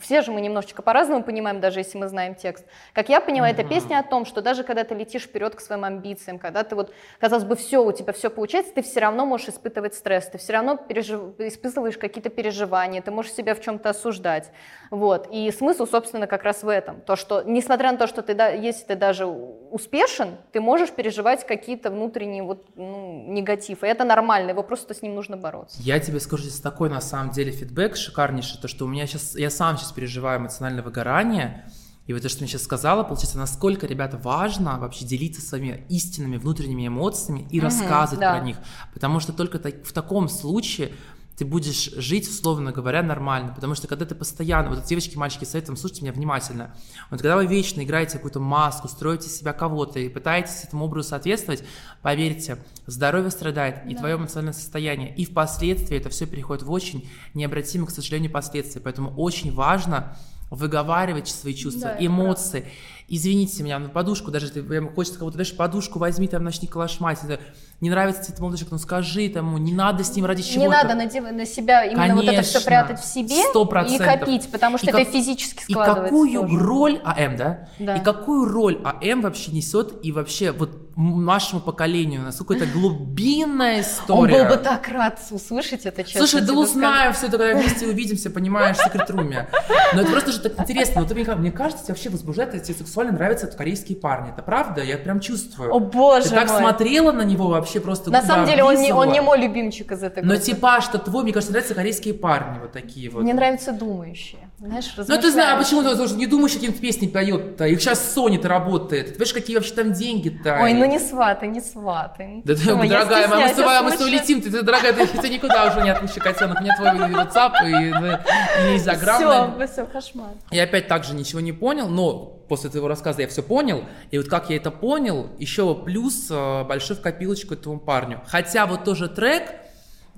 все же мы немножечко по-разному понимаем, даже если мы знаем текст. Как я поняла, это песня о том, что даже когда ты летишь вперед к своим амбициям, когда ты вот, казалось бы, все, у тебя все получается, ты все равно можешь испытывать стресс, ты все равно пережив- испытываешь какие-то переживания, ты можешь себя в чем-то осуждать. Вот. И смысл, собственно, как раз в этом. То, что, несмотря на то, что ты, да- если ты даже успешен, ты можешь переживать какие-то внутренние вот, ну, негатив. И это нормально, его просто с ним нужно бороться. Я тебе скажу здесь такой, на самом деле, фидбэк шикарнейший, то, что у меня сейчас, я сам сейчас переживаю эмоциональное выгорание, и вот то, что мне сейчас сказала, получается, насколько, ребята, важно вообще делиться своими истинными внутренними эмоциями и рассказывать да. про них, потому что только так- в таком случае ты будешь жить, условно говоря, нормально, потому что когда ты постоянно, вот девочки, мальчики, советуем, слушайте меня внимательно, вот когда вы вечно играете какую-то маску, строите себя кого-то и пытаетесь этому образу соответствовать, поверьте, здоровье страдает, и твое эмоциональное состояние, и впоследствии это все переходит в очень необратимые, к сожалению, последствия, поэтому очень важно выговаривать свои чувства, Да, эмоции. Извините меня, на подушку, даже если прям хочется кого-то, даже подушку возьми, там начни калашмать. Это Не нравится тебе молодой человек, ну скажи тому, не надо с ним ради чего Не надо надев- на себя именно вот это все Конечно. прятать в себе Сто и процентов. копить, потому что И это как- физически И складывается. какую тоже. роль АМ, да? Да. И какую роль АМ вообще несет и вообще вот нашему поколению, насколько это глубинная Он история. был бы так рад услышать это, честно Слушай, да узнаем все это, когда вместе увидимся, понимаешь, в секрет-руме. Но это просто же так интересно. Вот ты мне, мне кажется, тебе вообще возбуждает, тебе сексуально нравятся корейские парни. Это правда? Я прям чувствую. О, боже Ты так мой. смотрела на него вообще просто На самом деле он не, он не мой любимчик из этой Но группы. типаж-то твой, мне кажется, нравятся корейские парни вот такие вот. Мне нравятся думающие. Знаешь, Ну, ты знаешь, а почему ты тоже не думаешь, каким песни поет-то? Их сейчас Sony-то работает. Ты понимаешь, какие вообще там деньги-то? Ой, ну не сваты, не сваты. Да ты, дорогая, мы с тобой, мы с тобой летим, ты, ты, дорогая, ты, ты никуда уже не отпущу, котенок. Меня твой WhatsApp и, и Инстаграм. Все, все, кошмар. Я опять также ничего не понял, но после твоего рассказа я все понял. И вот как я это понял, еще плюс э, большой в копилочку этому парню. Хотя вот тоже трек,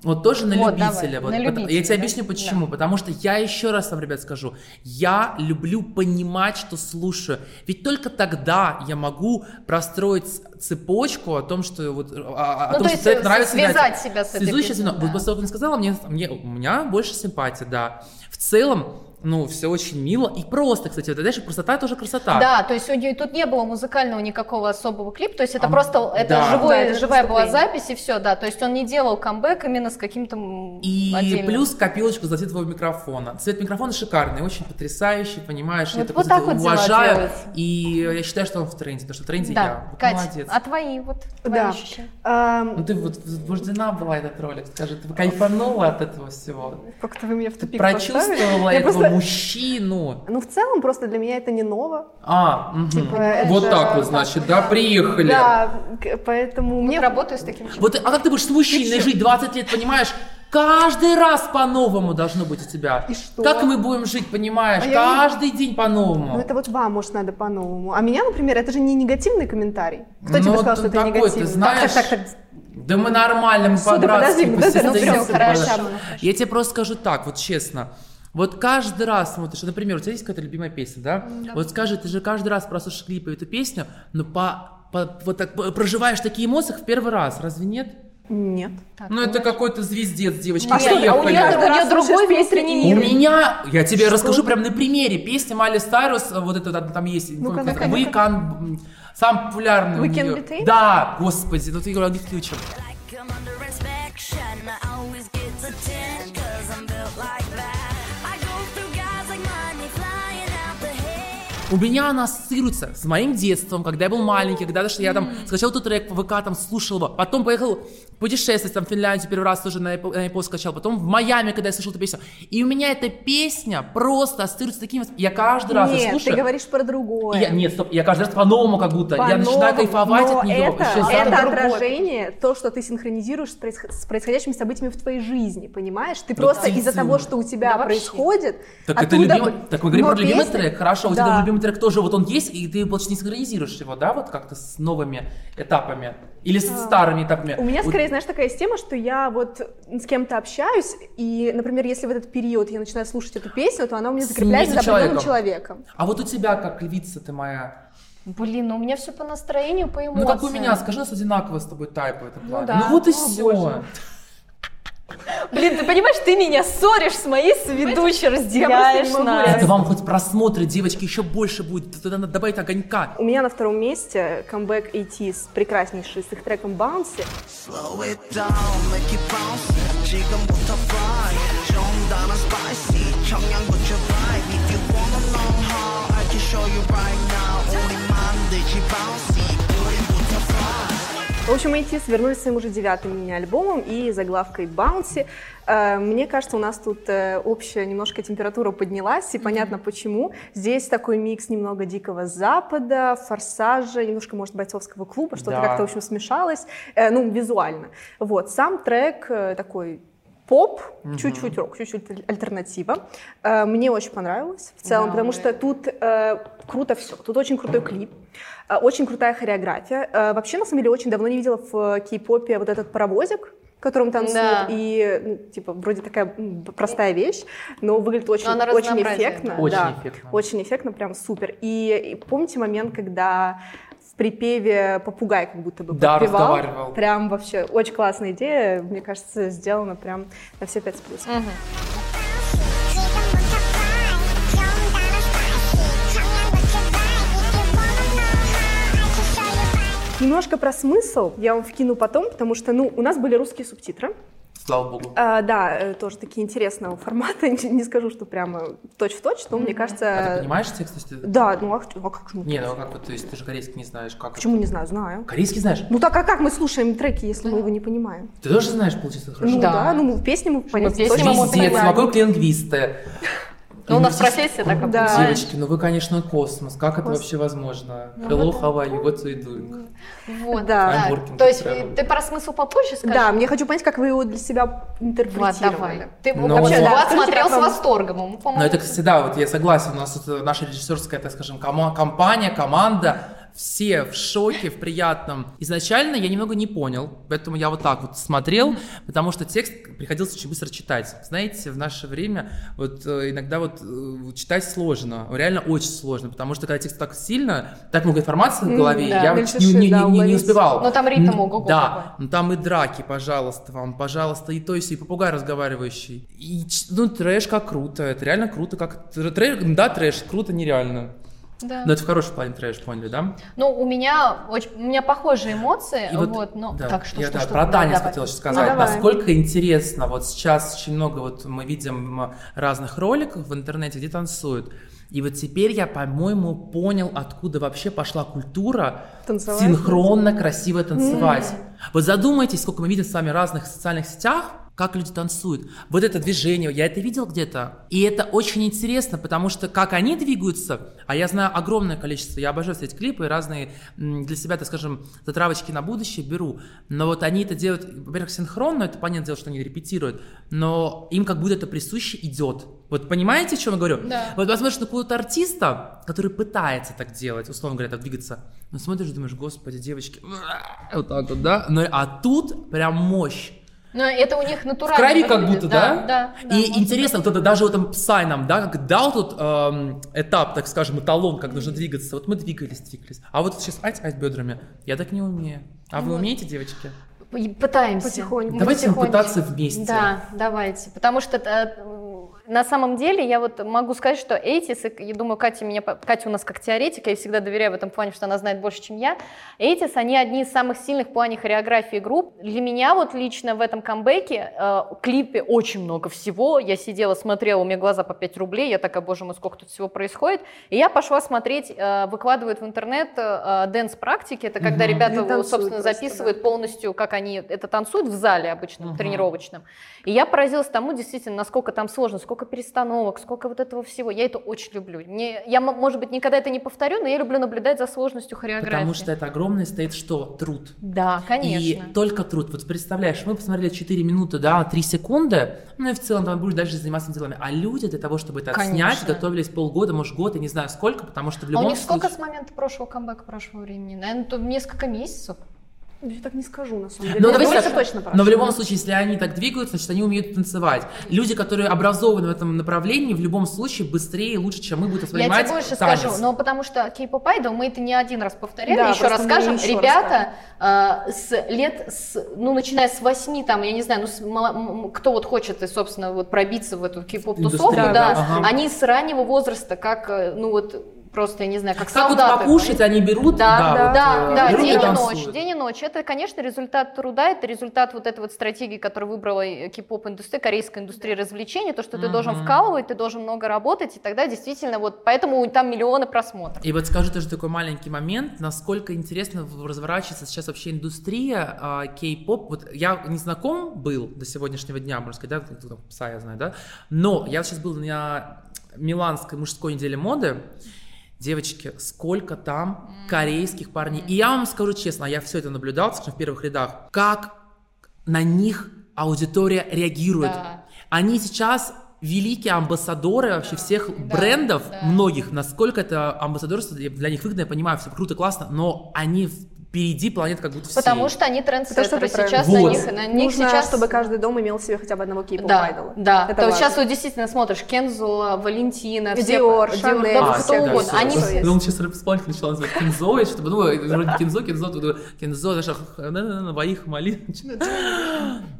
вот тоже на Вот, любителя. давай, вот, на любителя, я тебе да? объясню почему. Потому что я еще раз вам, ребят, скажу. Я люблю понимать, что слушаю. Ведь только тогда я могу простроить цепочку о том, что вот о, о Ну, том, то что человек нравится. связать нравится. себя с этой Связующее песней, да. Вот после того, как ты сказала, мне, мне, у меня больше симпатии, да. В целом, ну, все очень мило и просто, кстати, вот, знаешь, простота тоже красота. Да, то есть у нее тут не было музыкального никакого особого клипа, то есть это А, просто это да. живое, Да, это живая была запись и все, да. То есть он не делал камбэк именно с каким-то И отдельным. плюс копилочку за цвет твоего микрофона. Цвет микрофона шикарный, очень потрясающий, понимаешь? я Вот- это вот так вот уважаю. И я считаю, что он в тренде, потому что в тренде Да, я. Вот Кать, молодец. а твои вот твои Да. ощущения? Ну ты вот возбуждена была этот ролик, скажи, ты кайфанула от этого всего? Как-то вы меня в тупик поставили. прочувствовала Я этого мужчину? Ну, в целом, просто для меня это не ново. А, мгм. Типа, это- вот так вот, значит, да, приехали. Да, поэтому Мне мне... работаю с таким человеком. Вот, а как ты будешь с мужчиной жить 20 лет, понимаешь? Каждый раз по-новому должно быть у тебя. И что? Как мы будем жить, понимаешь? А я Каждый день по-новому. Ну, это вот вам, может, надо по-новому. А меня, например, это же не негативный комментарий. Кто Ну, тебе сказал, что это такой, ты негативный? знаешь, Так, так, так, Да мы нормально, мы по-братски, подожди, ну хорошо. по- Я тебе просто скажу так, вот честно. Вот каждый раз смотришь, например, у тебя есть какая-то любимая песня, да? Вот скажи, ты же каждый раз прослушаешь клипы эту песню, но по, по- вот так по- проживаешь такие эмоции в первый раз, разве нет? Нет. Так, ну это какой-то звездец, девочки, А что, а у меня у раз другой внутренний песни, У меня, я тебе расскажу прям на примере. Песня Майли Сайрус, вот это там- там есть, Ну-ка, ну-ка, как, We ну-ка. Can, м, самый популярный у We Can. Be? Да, господи, ну ты его не включим. Like У меня она ассоциируется с моим детством, когда я был маленький, когда даже я там скачал этот трек по ВК, там слушал его, потом поехал путешествовать там в Финляндию, первый раз тоже на Apple, на Apple скачал, потом в Майами, когда я слышал эту песню. И у меня эта песня просто ассоциируется с таким... Я каждый раз Нет, слушаю. ты говоришь про другое. я, нет, стоп, я каждый раз по-новому как будто. я начинаю По-новому, кайфовать от нее. Это, это заново. отражение, то, что ты синхронизируешь с, происход- с происходящими событиями в твоей жизни, понимаешь? Ты просто из-за того, что у тебя Да происходит, Так это любимый, так мы говорим Но про любимый песня- трек, хорошо, у тебя Да. любимый трек тоже вот он есть, и ты больше не синхронизируешь его, да, вот как-то с новыми этапами? Или с старыми этапами? У меня Вот- скорее, знаешь, такая система, что я вот с кем-то общаюсь, и, например, если в этот период я начинаю слушать эту песню, то она у меня закрепляется за определенным человеком. А вот у тебя как львица ты моя? Блин, ну у меня все по настроению, по эмоциям. Ну как у меня, скажи, у нас одинаково с тобой тайп в этом плане. да. Ну вот и О, все. боже. Блин, ты понимаешь, ты меня ссоришь с моей соведущей, Я разделяешь просто не могу, нас. Это вам хоть просмотры, девочки, еще больше будет. Туда надо добавить огонька. У меня на втором месте камбэк 80s, прекраснейший, с их треком Bouncy. Slow it down, make it bounce. 지금부터 fly. 좀 더는 spicy. 청양고추 vibe. If you wanna know how, I can show you right now. 우리 만들지 bouncy. в общем, ATS вернулись своим уже девятым мини-альбомом и заглавкой «Баунси». Э, мне кажется, у нас тут э, общая немножко температура поднялась, и mm-hmm. понятно почему. Здесь такой микс немного дикого запада, форсажа, немножко, может, бойцовского клуба, что-то да. как-то, в общем, смешалось, э, ну, визуально. Вот, сам трек такой поп, чуть-чуть рок, чуть-чуть аль- альтернатива. Э, Мне очень понравилось в целом, Да, потому что тут э, круто все. Тут очень крутой клип, э, очень крутая хореография. Вообще, на самом деле, очень давно не видела в кей-попе вот этот паровозик, в котором танцуют, Да. и, ну, типа, вроде такая простая вещь, но выглядит очень, она очень эффектно. Очень да, эффектно. Очень эффектно, прям супер. И, и помните момент, когда припеве попугай как будто бы Да, подпевал? разговаривал. Прям вообще очень классная идея, мне кажется, сделана прям на все пять с плюсом. Немножко про смысл я вам вкину потом, потому что, ну, у нас были русские субтитры. Слава богу. А, да, э, тоже такие интересного формата. Не, не скажу, что прямо точь-в-точь, но мне А ты кажется... понимаешь текст? Ты- Да, ну а, а как же мы? Не, ну как вот, то есть ты же корейский не знаешь, как Почему не знаю, знаю. Корейский знаешь? Ну так а как мы слушаем треки, если мы его не понимаем? Ты тоже знаешь, получается, хорошо? Ну Да. да, ну песни мы понять песни мы можем. Пиздец, могу лингвисты. Ну, у нас здесь- профессия такая, Да. Девочки, ну вы, конечно, космос. Как это вообще возможно? Hello, how are you? What are you doing? Вот, Да. То есть travel. ты про смысл попозже скажешь? Да, мне хочу понять, как вы его для себя интерпретировали. давай. Ты Ну, вообще, да. Смотрел с восторгом. по-моему, это, кстати, да, вот я согласен, у нас это наша режиссерская, так скажем, кома- компания, команда, все в шоке, в приятном. Изначально я немного не понял, поэтому я вот так вот смотрел, потому что текст приходилось очень быстро читать. Знаете, в наше время вот э, иногда вот э, читать сложно, реально очень сложно, потому что когда текст так сильно, так много информации в голове, да. я вот не, не- да, не- не успевал. Ну, там ритм М, ого-го Да, ну там и драки, пожалуйста, вам, пожалуйста, и то есть и попугай разговаривающий. И, ну, трэш как круто, это реально круто, как тр- трэш, да, трэш, круто, нереально. Да. Но это в хорошем плане трэш, поняли, да? Ну, у меня очень, у меня похожие эмоции, И вот, но да, так что, я что, да, что, про танец давай. хотел еще сказать. Ну, давай. Насколько интересно, вот сейчас очень много вот мы видим разных роликов в интернете, где танцуют. И вот теперь я, по-моему, понял, откуда вообще пошла культура Танцевать? синхронно красиво танцевать. Вот задумайтесь, сколько мы видим с вами разных социальных сетях, как люди танцуют. Вот это движение, я это видел где-то. И это очень интересно, потому что как они двигаются, а я знаю огромное количество, я обожаю эти клипы, и разные для себя, так скажем, затравочки на будущее беру. Но вот они это делают, во-первых, синхронно, это понятное дело, что они репетируют, но им как будто это присуще идет. Вот понимаете, о чем я говорю? Да. Вот возможно, какого-то артиста, который пытается так делать, условно говоря, так двигаться, но смотришь, думаешь, господи, девочки, вот так вот, да? Но, а тут прям мощь. Но это у них В натурально крови как будто, да? Да, да. И можно интересно, вот это даже вот там Псай нам, да, как дал тут эм, этап, так скажем, эталон, как нужно двигаться. Вот мы двигались, двигались. А вот сейчас ать, ать бедрами. Я так не умею. А вы умеете, девочки? Пытаемся. Потихоньку. Давайте пытаться вместе. Да, давайте. Потому что э, на самом деле я вот могу сказать, что Эйтис, я думаю, Катя, меня, Катя у нас как теоретик, я ей всегда доверяю в этом плане, что она знает больше, чем я. Эйтис, они одни из самых сильных в плане хореографии групп. Для меня вот лично в этом камбэке э, клипе очень много всего. Я сидела, смотрела, у меня глаза по 5 рублей, я такая, боже мой, сколько тут всего происходит. И я пошла смотреть, э, выкладывают в интернет э, дэнс-практики, это когда Мгм. ребята, танцуют собственно, просто, записывают полностью, как они это танцуют в зале обычном, Мгм. тренировочном. И я поразилась тому, действительно, насколько там сложно, сколько перестановок, сколько вот этого всего. Я это очень люблю. Мне, я, может быть, никогда это не повторю, но я люблю наблюдать за сложностью хореографии. Потому что это огромное стоит что? Труд. Да, конечно. И только труд. Вот представляешь, мы посмотрели 4 минуты, да, 3 секунды, ну и в целом там будешь дальше заниматься делами. А люди для того, чтобы это Конечно. снять, готовились полгода, может год, я не знаю сколько, потому что в а любом у них сколько случае... с момента прошлого камбэка прошло времени? Наверное, несколько месяцев. Я так не скажу, на самом деле. Но, Я допустим, больше точно но в любом случае, если они так двигаются, значит, они умеют танцевать. Люди, которые образованы в этом направлении, в любом случае быстрее и лучше, чем мы, будут Я воспринимать тебе больше танец. скажу, но потому что Кей-поп Айдол, мы это не один раз повторяли, Да, еще раз скажем, еще ребята э, с лет, с, ну, начиная с 8, там, я не знаю, ну, с кто вот хочет, и, собственно, вот пробиться в эту кей-поп-тусовку, Индустрию, да, да, ага. они с раннего возраста, как, э, ну, вот, просто, я не знаю, как, Как вот солдаты. покушать они берут, Да, да, вот, да, э, да, день и ночь, день и ночь. Это, конечно, результат труда, это результат вот этой вот стратегии, которую выбрала э, кей-поп индустрия, корейская индустрия развлечений, то, что ты должен Мгм. вкалывать, ты должен много работать, и тогда действительно вот, поэтому там миллионы просмотров. И вот скажу тоже такой маленький момент, насколько интересно разворачивается сейчас вообще индустрия а, кей-поп. Вот я не знаком был до сегодняшнего дня, можно сказать, да, пса я знаю, да, но я сейчас был на Миланской мужской неделе моды, Девочки, сколько там корейских парней. И я вам скажу честно, я все это наблюдал, в первых рядах, как на них аудитория реагирует. Да. Они сейчас великие амбассадоры вообще всех брендов, да. многих. Насколько это амбассадорство для них выгодно, я понимаю, все круто, классно, но они впереди планеты как будто все. Потому что они трендсеттеры сейчас правильно. на Вот. них, на них Нужно, сейчас... чтобы каждый дом имел себе хотя бы одного кей-поп Да, айдола. да. Это То важно. сейчас вот действительно смотришь Кензо, Валентина, все- Диор, Диор, Шанель, да, А, кто да, угодно. всё. Они. Ну, он сейчас рэп-спальник начал называть Кензо, чтобы, ну, вроде Кензо, Кензо, Кензо, ах, на-на-на, воих молит.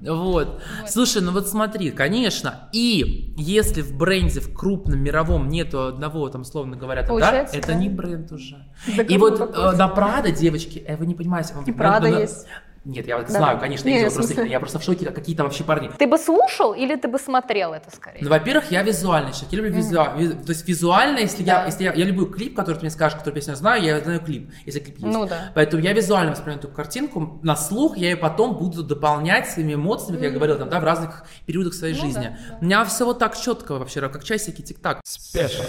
Вот. Слушай, ну вот смотри, конечно, и если в бренде, в крупном мировом нету одного, там, словно говоря, да, это не бренд уже. И вот э, на Прада, девочки, вы не понимаете. И Прада есть. Нет, я Да. знаю, конечно, видел, в просто, я просто в шоке, как какие там вообще парни. Ты бы слушал или ты бы смотрел это скорее? Ну, во-первых, я визуальный человек, я люблю визуа- ви- то есть визуально, если Да. я, если я, я люблю клип, который ты мне скажешь, который песню я знаю, я знаю клип, если клип есть. Ну да. Поэтому я визуально воспринимаю эту картинку, на слух я ее потом буду дополнять своими эмоциями, как я говорил, там, да, в разных периодах своей Ну жизни. У меня все вот так четко вообще, как часики тик-так. Special.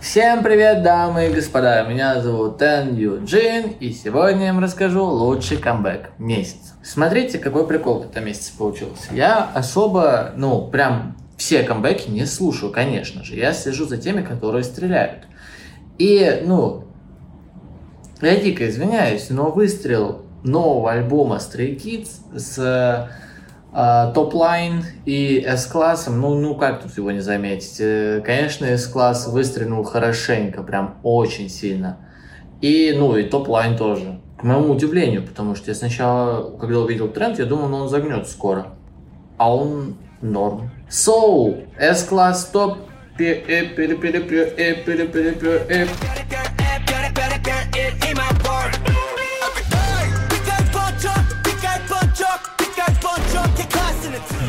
Всем привет, дамы и господа, меня зовут Тен Юджин, и сегодня я вам расскажу лучший камбэк месяца. Смотрите, какой прикол в этом месяце получился. Я особо, ну, прям все камбэки не слушаю, конечно же. Я слежу за теми, которые стреляют. И, ну, я дико извиняюсь, но выстрел нового альбома Stray Kids с Topline и S-классом, ну, ну как тут его не заметить? Э, Конечно, S-класс выстрелил хорошенько, прям очень сильно. И, ну, и Topline тоже. К моему удивлению, потому что я сначала, когда увидел тренд, я думал, ну, он загнет скоро. А он норм. So, S-класс топ, пе-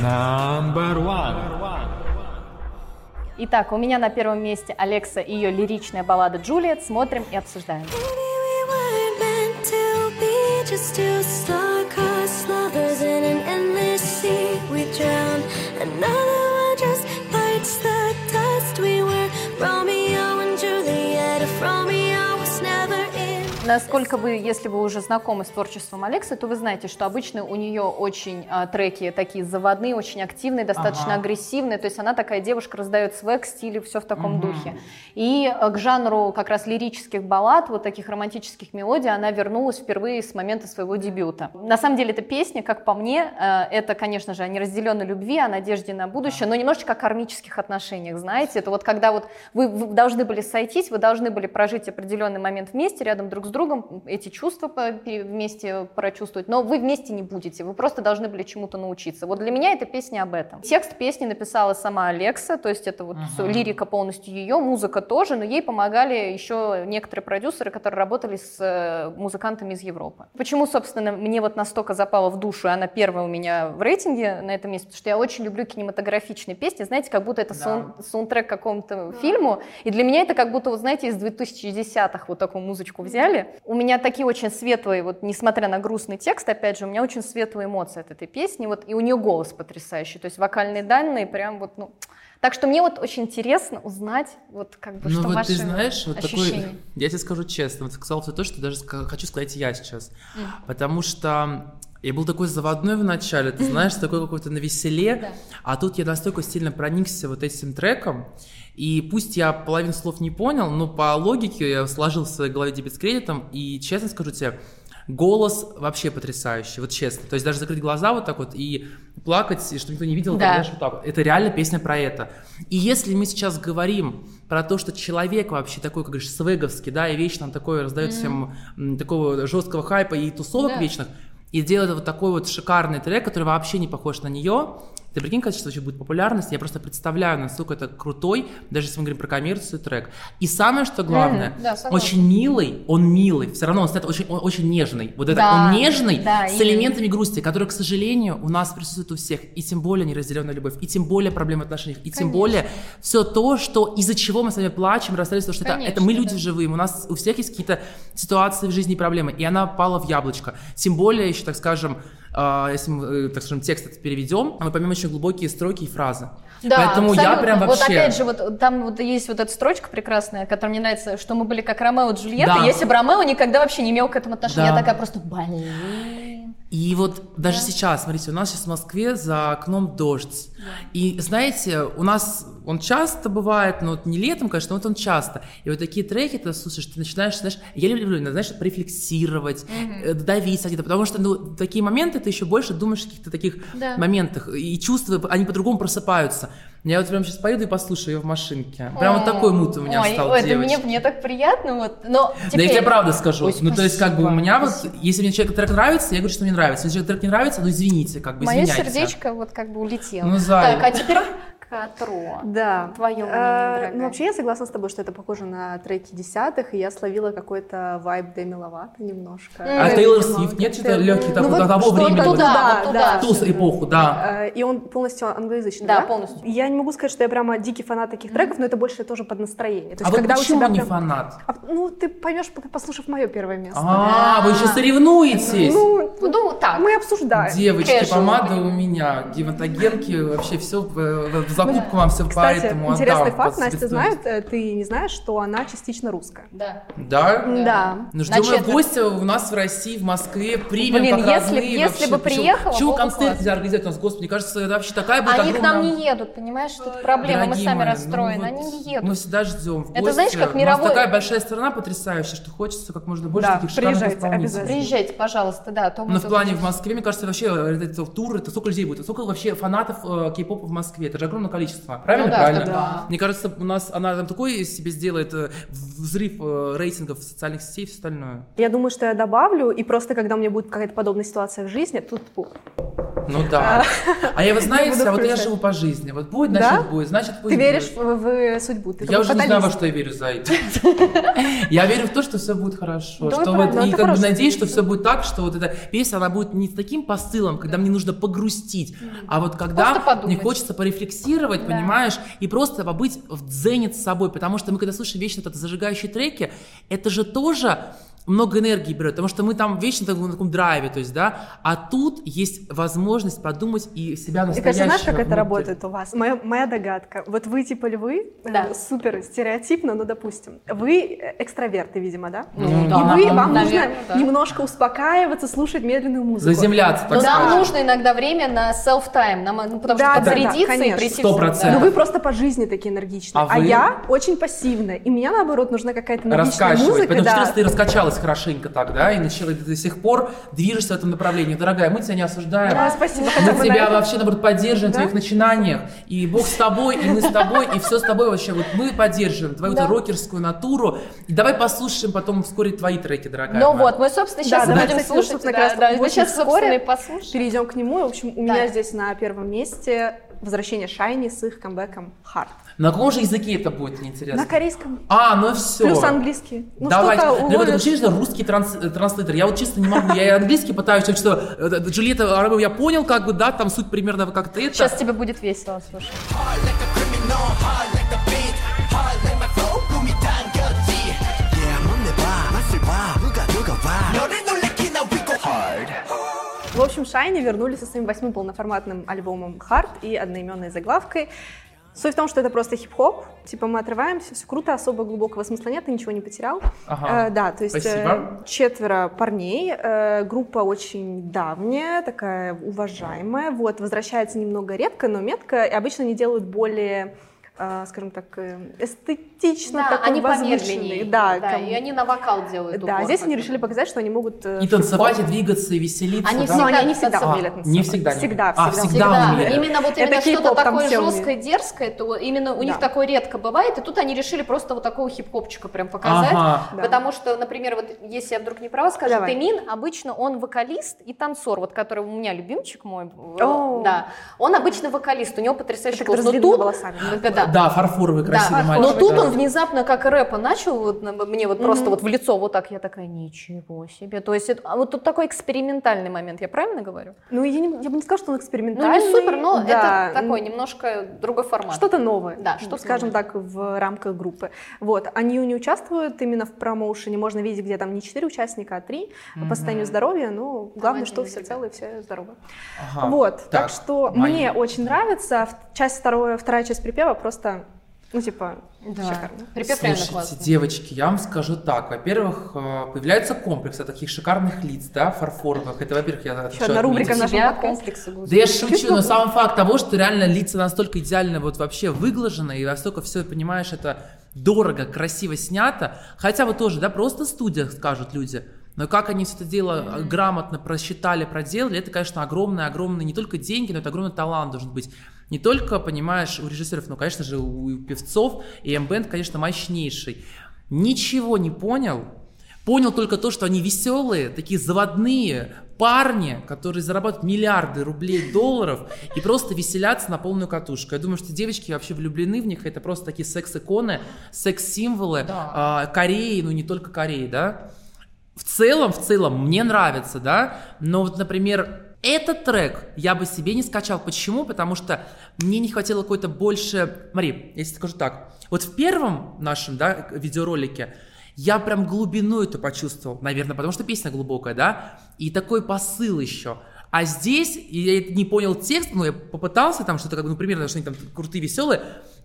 Number one. Итак, у меня на первом месте Алекса и ее лиричная баллада «Джулиет». Смотрим и обсуждаем. We Насколько вы, если вы уже знакомы с творчеством Алексы, то вы знаете, что обычно у нее очень а, треки такие заводные, очень активные, достаточно Ага. агрессивные. То есть она такая девушка, раздает свек, стиле, все в таком духе. И а, к жанру как раз лирических баллад, вот таких романтических мелодий, она вернулась впервые с момента своего дебюта. На самом деле эта песня, как по мне, а, это, конечно же, о неразделенной любви, о надежде на будущее, но немножечко о кармических отношениях, знаете. Это вот когда вот вы должны были сойтись, вы должны были прожить определенный момент вместе, рядом друг с другом, эти чувства вместе прочувствовать, но вы вместе не будете, вы просто должны были чему-то научиться. Вот для меня эта песня об этом. Текст песни написала сама Алекса, то есть это вот всё, лирика полностью ее, музыка тоже, но ей помогали еще некоторые продюсеры, которые работали с э, музыкантами из Европы. Почему, собственно, мне вот настолько запала в душу, и она первая у меня в рейтинге на этом месте, потому что я очень люблю кинематографичные песни, знаете, как будто это саун- саундтрек к какому-то фильму, и для меня это как будто, вот знаете, из 2010-х вот такую музычку взяли. У меня такие очень светлые, вот несмотря на грустный текст, опять же, у меня очень светлые эмоции от этой песни, вот, и у нее голос потрясающий, то есть вокальные данные прям вот, ну... Так что мне вот очень интересно узнать, вот как бы, Ну что вот ваши ты знаешь, вот ощущения. такой, я тебе скажу честно, вот сказал все то, что даже хочу сказать я сейчас, потому что я был такой заводной в начале, ты знаешь, такой какой-то на веселе, а тут я настолько сильно проникся вот этим треком, и пусть я половину слов не понял, но по логике я сложил в своей голове дебет с кредитом, и честно скажу тебе, голос вообще потрясающий, вот честно. То есть даже закрыть глаза вот так вот и плакать, и чтобы никто не видел, Да. знаешь, вот так вот. Это реально песня про это. И если мы сейчас говорим про то, что человек вообще такой, как говоришь, свеговский, да, и вечно он такой раздает всем м, такого жесткого хайпа и тусовок Да. вечных, и делает вот такой вот шикарный трек, который вообще не похож на нее, ты прикинь, как сейчас вообще будет популярность, я просто представляю, насколько это крутой, даже если мы говорим про коммерцию, трек. И самое, что главное, Мгм, да, очень милый, он милый, все равно он, кстати, очень, он очень нежный. Вот это Да, он нежный, да, с и- элементами грусти, которые, к сожалению, у нас присутствуют у всех, и тем более неразделенная любовь, и тем более проблемы в отношениях, и тем Конечно. более все то, что из-за чего мы с вами плачем, потому что это, Конечно, это мы люди да. живые, у нас у всех есть какие-то ситуации в жизни и проблемы, и она пала в яблочко. Тем более еще, так скажем, если мы, э, так скажем, текст этот переведем, мы поймем очень глубокие строки и фразы. Да, Поэтому я абсолютно. прям вообще... Вот опять же, вот там вот есть вот эта строчка прекрасная, которая мне нравится, что мы были как Ромео и Джульетта, Да. если бы Ромео никогда вообще не имел к этому отношения. Да. Я такая просто, блин. И вот даже сейчас, смотрите, у нас сейчас в Москве за окном дождь. И знаете, у нас он часто бывает, но вот не летом, конечно, но вот он часто. И вот такие треки ты слушаешь, ты начинаешь, знаешь, я люблю, знаешь, рефлексировать, э, давить где-то, потому что ну, такие моменты ты еще больше думаешь о каких-то таких Да. моментах, и чувства, они по-другому просыпаются. Я вот прям сейчас поеду и послушаю ее в машинке. Прям вот такой мут у меня Ой, стал, это девочки. мне, мне так приятно, вот, но Да теперь... я тебе правда скажу. Ой, ну, то есть, как бы у меня спасибо. вот, если мне человек трек нравится, я говорю, что мне нравится. Если человек трек не нравится, ну извините, как бы Мое извиняйте. сердечко вот как бы улетело. Ну, Зая. Так, а теперь Катро. Да. Твое мнение, Э, дорогая. Ну, вообще, я согласна с тобой, что это похоже на треки десятых, и я словила какой-то вайб Деми Ловато немножко. А Тейлор. Свифт нет что-то Тейл- легкий Ну, такой, вот того времени? вот? туда, вот туда. В ту с эпоху, да. Э, И он полностью англоязычный, Да, да? полностью. Я не могу сказать, что я прямо дикий фанат таких треков, но это больше тоже под настроение. То А вот когда у почему тебя не прям- фанат? А, ну, ты поймешь, послушав мое первое место. А, вы еще соревнуетесь? Ну, Ну, так. мы обсуждаем. Девочки, помада у меня, гематогенки, вообще все, в закупку вам все Кстати, поэтому интересный факт, Настя знает, э, ты не знаешь, что она частично русская. Да. Да? Да. Ну, На ждем ее в гости у нас в России, в Москве, примем Блин, как если- родные если вообще. бы приехала, бы концерт нельзя организовать у нас, господи, мне кажется, это вообще такая будет Они к нам огромная- не едут, понимаешь, тут проблема, мы Дорогие сами мои, ну расстроены, вот они не едут. Мы всегда ждем в Это гости. знаешь, как У нас мировой- такая большая страна потрясающая, что хочется как можно больше Да, таких шикарных исполнителей. Приезжайте, пожалуйста, да. а то мы Но в тут плане в Москве, мне кажется, вообще э, это тур, это сколько людей будет, сколько вообще фанатов э, кей-попа в Москве, это же огромное количество, правильно? Ну да, правильно. да. Мне кажется, у нас она там такой из себе сделает э, взрыв э, рейтингов социальных сетей и все остальное. Я думаю, что я добавлю, и просто когда у меня будет какая-то подобная ситуация в жизни, тут Ну да. А я, вы знаете, а вот я включать. живу по жизни. Вот будет, Да? значит будет, значит ты пусть веришь будет. в, в судьбу. Ты Я уже не знаю, во фаталист. что я верю за это. Я верю в то, что все будет хорошо. Да, Что вот, и как бы надеюсь, что все будет так, что вот эта песня, она будет не с таким посылом, когда мне нужно погрустить, а вот когда мне хочется порефлексировать, Да. понимаешь, и просто побыть в дзене с собой, потому что мы, когда слушаем вечно вот это зажигающие треки, это же тоже много энергии берет, потому что мы там вечно на таком драйве, то есть, да, а тут есть возможность подумать и себя Мне настоящего кажется, знаешь, как это внутри. работает у вас? Моя, моя догадка. Вот вы типа львы, э, Да. супер стереотипно, но допустим. Вы э, экстраверты, видимо, да? Ну, И да, вы, вам наверное, нужно да. немножко успокаиваться, слушать медленную музыку. Заземляться, так Но нам сказать. нужно иногда время на self-time, нам, ну, потому Да, что да, да, подзарядиться и конечно. прийти Сто в себя. процентов. Но вы просто по жизни такие энергичные. А А, вы? я очень пассивная. И мне, наоборот, нужна какая-то энергичная раскачивать. музыка. Поэтому да. что ты раскачалась хорошенько так, да, и начала ты до сих пор движешься в этом направлении. Дорогая, мы тебя не осуждаем. Да, спасибо. Мы на тебя это. вообще, наоборот, поддерживаем в Да? твоих начинаниях. И Бог с тобой, и мы с тобой, и все с тобой вообще. Вот мы поддерживаем твою Да. рокерскую натуру. И давай послушаем потом вскоре твои треки, дорогая. Ну моя. вот, мы, собственно, сейчас Да, будем слушать. собственно, да, да, мы сейчас, собственно, и послушаем. Перейдем к нему. В общем, у Да. меня здесь на первом месте возвращение Шайни с их камбэком Hard. На каком же языке это будет, мне интересно? На корейском. А, ну все. Плюс английский. Ну, Давайте. Ребята, уловишь. вообще же русский транс- транслейтер. Я вот честно не могу. Я и английский пытаюсь, так что э, э, Джульетта Арабова я понял, как бы, да, там суть примерно как-то это. Сейчас тебе будет весело, слушай. В общем, Шайни вернулись со своим восьмым полноформатным альбомом Hard и одноименной заглавкой. Суть в том, что это просто хип-хоп, типа мы отрываемся, все круто, особо глубокого смысла нет, ты ничего не потерял. Ага. Э, да, то есть э, четверо парней, э, группа очень давняя, такая уважаемая, вот, возвращается немного редко, но метко, и обычно они делают более, скажем так, э, эстетично, Да, такой они возвышенный. помедленнее. Да, да, ком- и они на вокал делают да, упор здесь они решили показать, что они могут... э, И танцевать, и двигаться, и веселиться. Они да? Но всегда они всегда танцевали. умели танцевать. Не всегда. Всегда, А, всегда. всегда Всегда. умели. Именно вот Это именно что-то такое жесткое, дерзкое, то именно у них Да. такое редко бывает, и тут они решили просто вот такого хип-хопчика прям показать. Ага. Да. Потому что, например, вот если я вдруг не права скажу, Давай. Тэмин обычно он вокалист и танцор, вот который у меня любимчик мой, э, О. да, он обычно вокалист, у него потрясающий голос. Но длинными тут, волосами. да, да, фарфоровый красивый да. мальчик. Но тут да. он внезапно как рэпа начал, вот, мне вот просто вот в лицо вот так, я такая, ничего себе. То есть это- а вот тут такой экспериментальный момент, я правильно говорю? Ну, я, не- я бы не сказала, что он Ну экспериментальный. не супер, но да, это такой немножко другой формат. Что-то новое, Да, что-то скажем новое. так, в рамках группы. Вот, они не участвуют именно в промоушене, можно видеть, где там не четыре участника, а три по состоянию здоровья, но главное, что все целые, все здоровы. Ага. Вот, так, что мои. мне очень нравится, часть вторая, вторая часть припева просто, ну, типа, Да. шикарно. Припев Слушайте, классный. девочки, я вам скажу так. Во-первых, э, появляется комплекс таких шикарных лиц, да, фарфоровых. Это, во-первых, я хочу одна рубрика подкасте. комплексы, Да я шучу, но сам факт того, что реально лица настолько идеально вот вообще выглажены, и настолько все, понимаешь, это дорого, красиво снято. Хотя вот тоже, да, просто студия, скажут люди. Но как они все это дело э, грамотно просчитали, проделали, это, конечно, огромные-огромные не только деньги, но это огромный талант должен быть. Не только, понимаешь, у режиссеров, но, конечно же, у певцов, и M-Band, конечно, мощнейший. Ничего не понял, понял только то, что они веселые, такие заводные парни, которые зарабатывают миллиарды рублей, долларов и просто веселятся на полную катушку. Я думаю, что девочки вообще влюблены в них, это просто такие секс-иконы, секс-символы а, Кореи, ну не только Кореи, да. В целом, в целом, мне нравится, да, но вот, например, этот трек я бы себе не скачал. Почему? Потому что мне не хватило какой-то больше... Смотри, если скажу так. Вот в первом нашем, да, видеоролике я прям глубину эту почувствовал, наверное, потому что песня глубокая, да, и такой посыл еще. А здесь я не понял текст, ну, я попытался там что-то, как бы, ну, примерно, что они там крутые, веселые,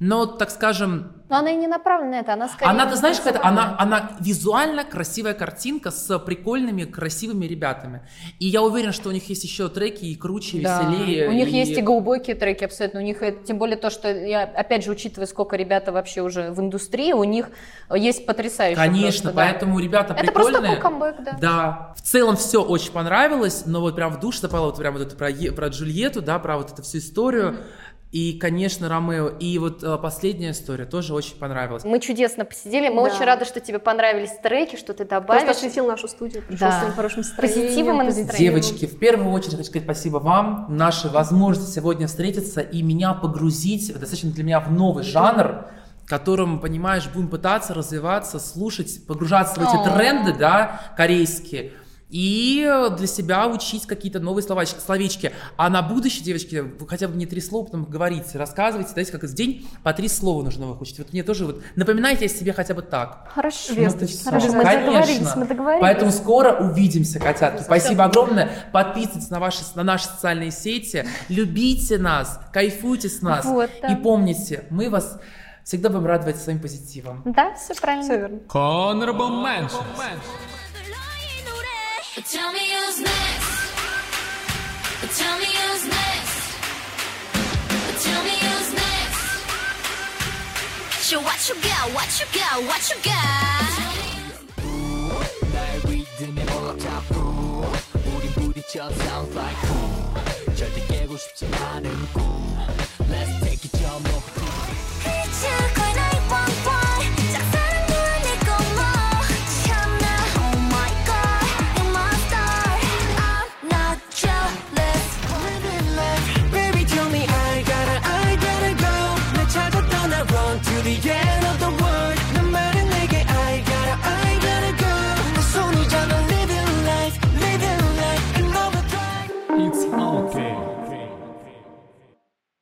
но, так скажем, Но она и не направлена на это, она скорее... она, ты знаешь, какая-то, она, она визуально красивая картинка с прикольными, красивыми ребятами. И я уверен, что у них есть еще треки и круче, и Да. веселее. У них есть и глубокие треки абсолютно. У них, тем более то, что я, опять же, учитывая, сколько ребята вообще уже в индустрии, у них есть потрясающие. Конечно, просто, да. поэтому ребята Это просто прикольные. такой камбэк, да. Да, в целом все очень понравилось, но вот прям в душ запало вот прям вот это про, про Джульетту, да, про вот эту всю историю. И, конечно, Ромео. И вот э, последняя история тоже очень понравилась. Мы чудесно посидели. Мы Да. очень рады, что тебе понравились треки, что ты Просто добавишь. осветил нашу студию, пришел Да. с своим хорошим настроением. Позитивом и настроением. Девочки, в первую очередь хочу сказать спасибо вам. Наша возможность сегодня встретиться и меня погрузить достаточно для меня в новый жанр, которым, понимаешь, будем пытаться развиваться, слушать, погружаться в эти тренды, да, корейские. И для себя учить какие-то новые словач- словечки. А на будущее, девочки, вы хотя бы не три слова потом говорите, рассказывайте, дайте как в день по три слова нужно новых учить. Вот мне тоже вот напоминайте о себе хотя бы так. Хорошо. Ну, всё. Хорошо, мы Конечно. договорились, мы договорились. Поэтому скоро увидимся, котятки. Спасибо огромное. Подписывайтесь на, ваши, на наши социальные сети. Любите нас, кайфуйте с нас. Вот, да. И помните, мы вас всегда будем радовать своим позитивом. Да, все правильно. Все верно. mention. Tell me who's next. Tell me who's next. Tell me who's next. So what you got? What you got? What you got? 나의 리듬에 올라타고 우린 부딪혀 sound like boom 절대 깨고 싶지 않은 꿈